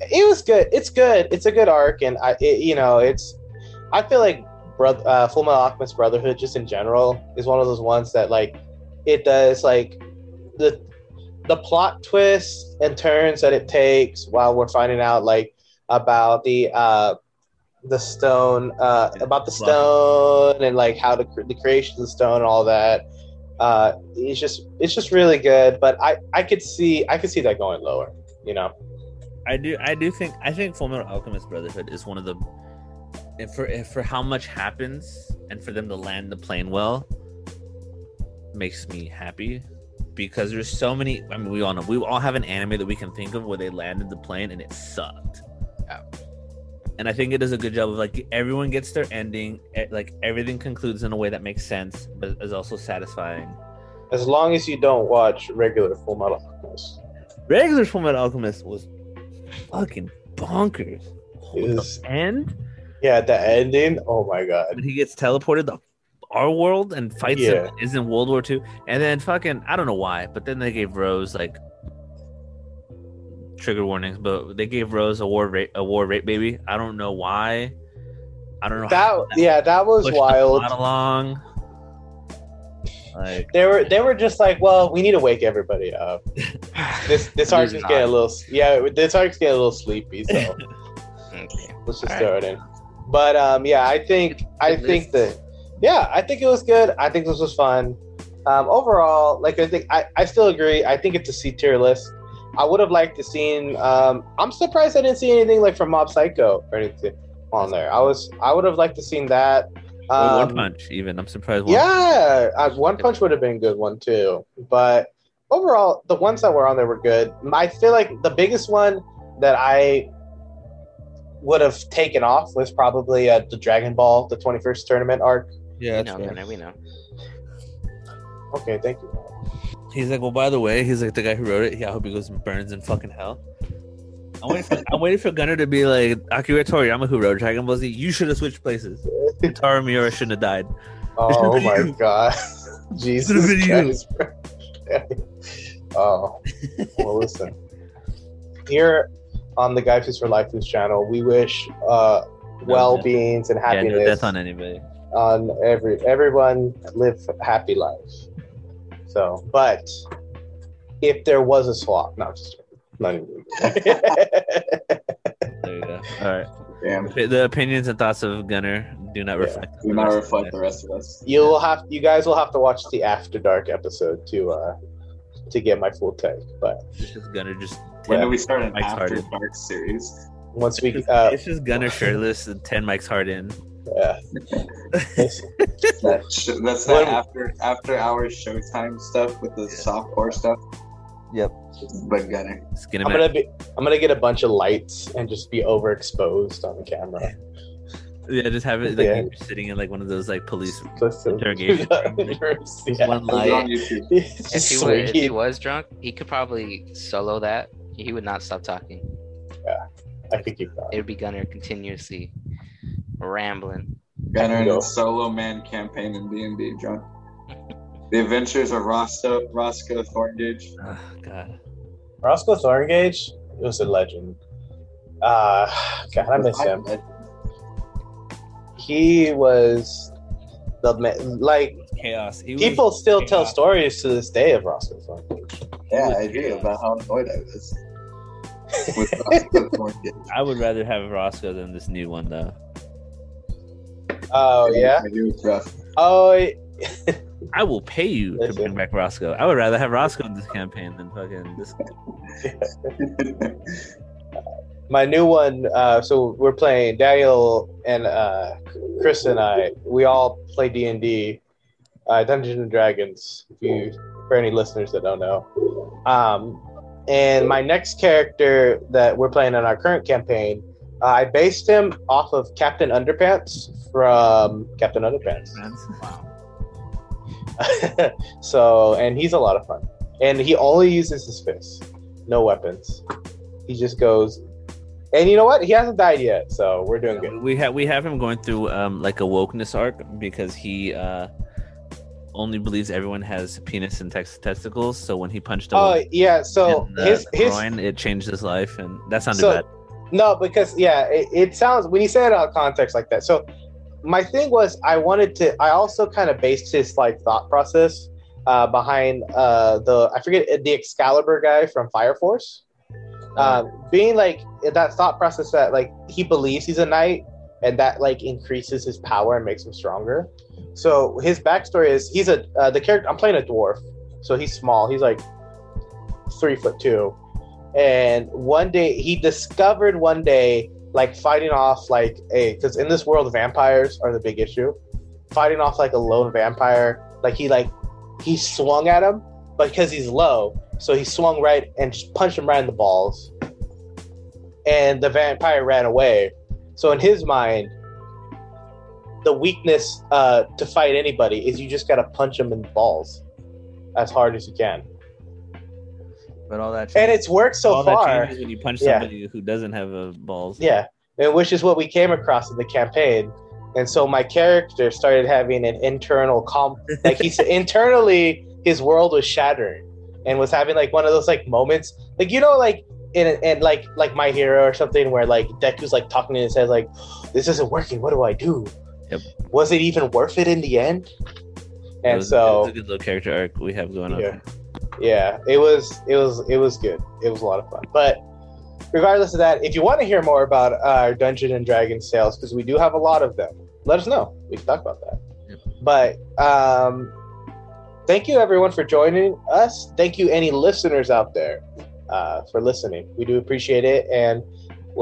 it was good. It's good. It's a good arc, and I, it, you know, it's. I feel like brother, uh, Full Metal Alchemist Brotherhood, just in general, is one of those ones that like it does like the the plot twists and turns that it takes while we're finding out like about the uh the stone uh about the stone and like how the, cre- the creation of the stone and all that uh it's just it's just really good but i i could see i could see that going lower you know I do. I do think. I think Fullmetal Alchemist Brotherhood is one of the, if for if for how much happens and for them to land the plane well, makes me happy, because there's so many. I mean, we all know. We all have an anime that we can think of where they landed the plane and it sucked. Yeah. And I think it does a good job of like everyone gets their ending, eh, like everything concludes in a way that makes sense, but is also satisfying. as long as you don't watch regular full metal alchemist Regular Fullmetal Alchemist was fucking bonkers. Is- end. yeah the ending oh my god when he gets teleported to our world and fights Yeah. in, is in World War II, and then fucking I don't know why, but then they gave Rose like trigger warnings, but they gave Rose a war rape a war rape baby. I don't know why. I don't know that how yeah that was wild plot along. Like, they were they were just like, well, we need to wake everybody up. [LAUGHS] This this arc Who's is getting a little yeah, this arc's getting a little sleepy, so [LAUGHS] Okay. let's just All throw it in. But um, yeah, I think I Good think that yeah, I think it was good. I think this was fun. Um, overall, like I think I, I still agree. I think it's a C tier list. I would have liked to seen. Um, I'm surprised I didn't see anything like from Mob Psycho or anything on there. I was I would have liked to seen that. Um, One Punch, even. I'm surprised. One yeah, uh, One Punch would have been a good one too. But overall, the ones that were on there were good. I feel like the biggest one that I would have taken off was probably uh, the Dragon Ball, the 21st tournament arc. Yeah, we know, fair. We know. Okay, thank you. He's like, well, by the way, he's like the guy who wrote it. Yeah, I hope he goes and burns in fucking hell. I'm waiting, for, I'm waiting for Gunner to be like Akira Toriyama, who wrote Dragon Ball Z. You should have switched places. And Taro Miura shouldn't have died. Oh my you. god, [LAUGHS] Jesus been you. Christ! oh, well, listen. Here on the Guy Fist for Life News channel, we wish uh, well beings and Yeah, no happiness death on anybody. on every everyone live happy lives. So, but if there was a swap, no, just not even. [LAUGHS] There you go. All right. Damn. The opinions and thoughts of Gunner do not Yeah. reflect. Do not reflect the rest of us. You'll have you guys will have to watch the After Dark episode to uh to get my full take. But It's just Gunner just. When Yeah. do we start an Mike's After Harden. Dark series? once we It's just, uh it's just Gunner shirtless and ten mics hard in. Yeah. That sh- that's When- that after after hours Showtime stuff with the softcore stuff. Yep. But Gunner. Skin him I'm gonna be I'm gonna get a bunch of lights and just be overexposed on the camera. Yeah, just have it like Yeah. you're sitting in like one of those like police. [LAUGHS] Just to- Interrogation [LAUGHS] yeah. One Put on light. If he, just were, if he was drunk, he could probably solo that. He would not stop talking. Yeah, I could keep going. It would be Gunner continuously rambling. Gunner and Go. his solo man campaign in D and D, John. The Adventures of Roscoe Roscoe Thorngage. Oh, God. Roscoe Thorngage it was a legend. Uh God, I miss him. He was the man. like Chaos. He was- people still tell stories to this day of Roscoe Thorngage. Yeah, I do about how annoyed I was [LAUGHS] with Roscoe Thorngage. I would rather have Roscoe than this new one though. Oh yeah. It was rough. Oh y- I will pay you to Listen. bring back Roscoe. I would rather have Roscoe in this campaign than fucking this. [LAUGHS] my new one. Uh, so we're playing Daniel and uh, Chris and I. We all play D and D, uh, Dungeons and Dragons. If you, for any listeners that don't know, um, and my next character that we're playing in our current campaign, I based him off of Captain Underpants from Captain Underpants. Wow. [LAUGHS] so, and he's a lot of fun. And he only uses his fists, no weapons. He just goes, and you know what? He hasn't died yet, so we're doing good. We have we have him going through um like a wokeness arc because he uh only believes everyone has penis and tex- testicles. So when he punched Oh woman yeah, so his his groin, it changed his life, and that sounded So- bad. No because yeah, it, it sounds when you say it out of context like that. So my thing was I wanted to. I also kind of based his like thought process uh, behind uh, the I forget the Excalibur guy from Fire Force. um, being like that thought process that like he believes he's a knight and that like increases his power and makes him stronger so his backstory is he's a uh, the character i'm playing a dwarf so he's small he's like three foot two and one day he discovered one day like fighting off like a because in this world vampires are the big issue fighting off like a lone vampire like he like he swung at him but because he's low so he swung right and punched him right in the balls. And the vampire ran away. So in his mind, the weakness uh, to fight anybody is you just gotta punch them in the balls as hard as you can. But all that And it's worked so all far. changes when you punch Yeah. somebody who doesn't have a balls. Yeah, and which is what we came across in the campaign. And so my character started having an internal calm, like he said, [LAUGHS] internally his world was shattering, and was having like one of those like moments, like you know, like in and like like my hero or something, where like Deku's like talking in his head, like this isn't working. What do I do? Yep. Was it even worth it in the end? It and was- so it was a good little character arc we have going on. yeah, yeah, it was it was it was good. It was a lot of fun. But regardless of that, if you want to hear more about our Dungeon and Dragon sales, because we do have a lot of them, let us know. We can talk about that. But um, thank you everyone for joining us. Thank you any listeners out there uh, for listening. We do appreciate it, and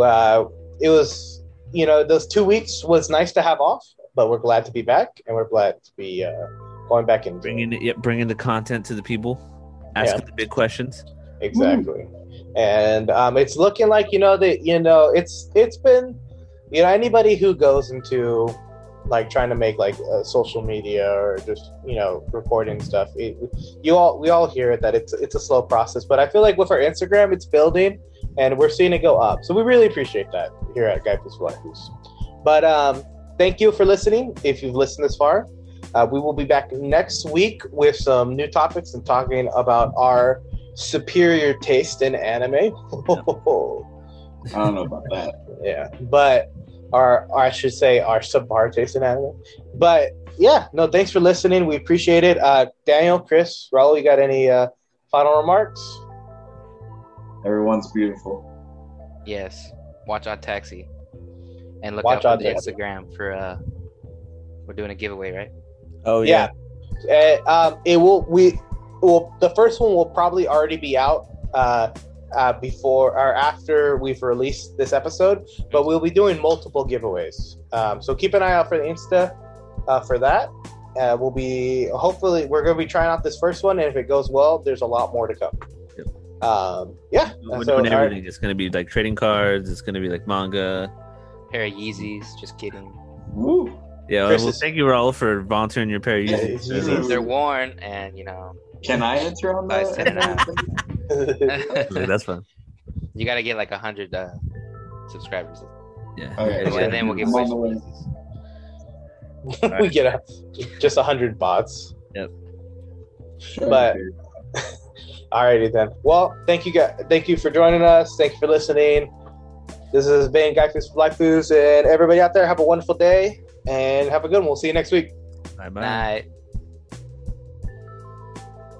uh, it was you know those two weeks was nice to have off, but we're glad to be back, and we're glad to be uh, going back and Bringing it, yeah, bringing the content to the people, asking the big questions. Exactly. And um, it's looking like you know that you know it's it's been you know anybody who goes into like trying to make like uh, social media or just you know recording stuff it, you all we all hear that it's it's a slow process. But i feel like with our instagram it's building and we're seeing it go up. So we really appreciate that here at guy Plus but um thank you for listening if you've listened this far uh, we will be back next week with some new topics and talking about our superior taste in anime. [LAUGHS] I don't know about that. yeah, but our, or I should say, our subpar taste in anime. But yeah, no, thanks for listening. We appreciate it. Uh, Daniel, Chris, Raul, you got any uh, final remarks? Everyone's beautiful. Yes. Watch out, Taxi. And look Watch out Odd for the Instagram for uh we're doing a giveaway, right? Oh yeah. Uh, um, it will. We well, the first one will probably already be out uh, uh, before or after we've released this episode, but we'll be doing multiple giveaways. Um, so keep an eye out for the Insta uh, for that. Uh, we'll be hopefully we're going to be trying out this first one, and if it goes well, there's a lot more to come. Um, yeah, We're so, doing all right. everything. It's gonna be like trading cards. It's gonna be like manga. Pair of Yeezys, just kidding. Woo. Yeah. Chris well, is- thank you, Raul, for volunteering your pair of Yeah, Yeezys. Yeezys. They're worn and you know Can I enter on that? said it Like, That's fun. you gotta get like a hundred uh subscribers. Yeah. Okay, And okay. then we'll give I'm away on the some way. Yeezys. [LAUGHS] we get a, just a hundred bots. Sure. But- [LAUGHS] Alrighty then. Well, thank you guys. Thank you for joining us. Thank you for listening. This has been Guy Foods for Life Foods, and everybody out there have a wonderful day and have a good one. We'll see you next week. Bye bye. Night.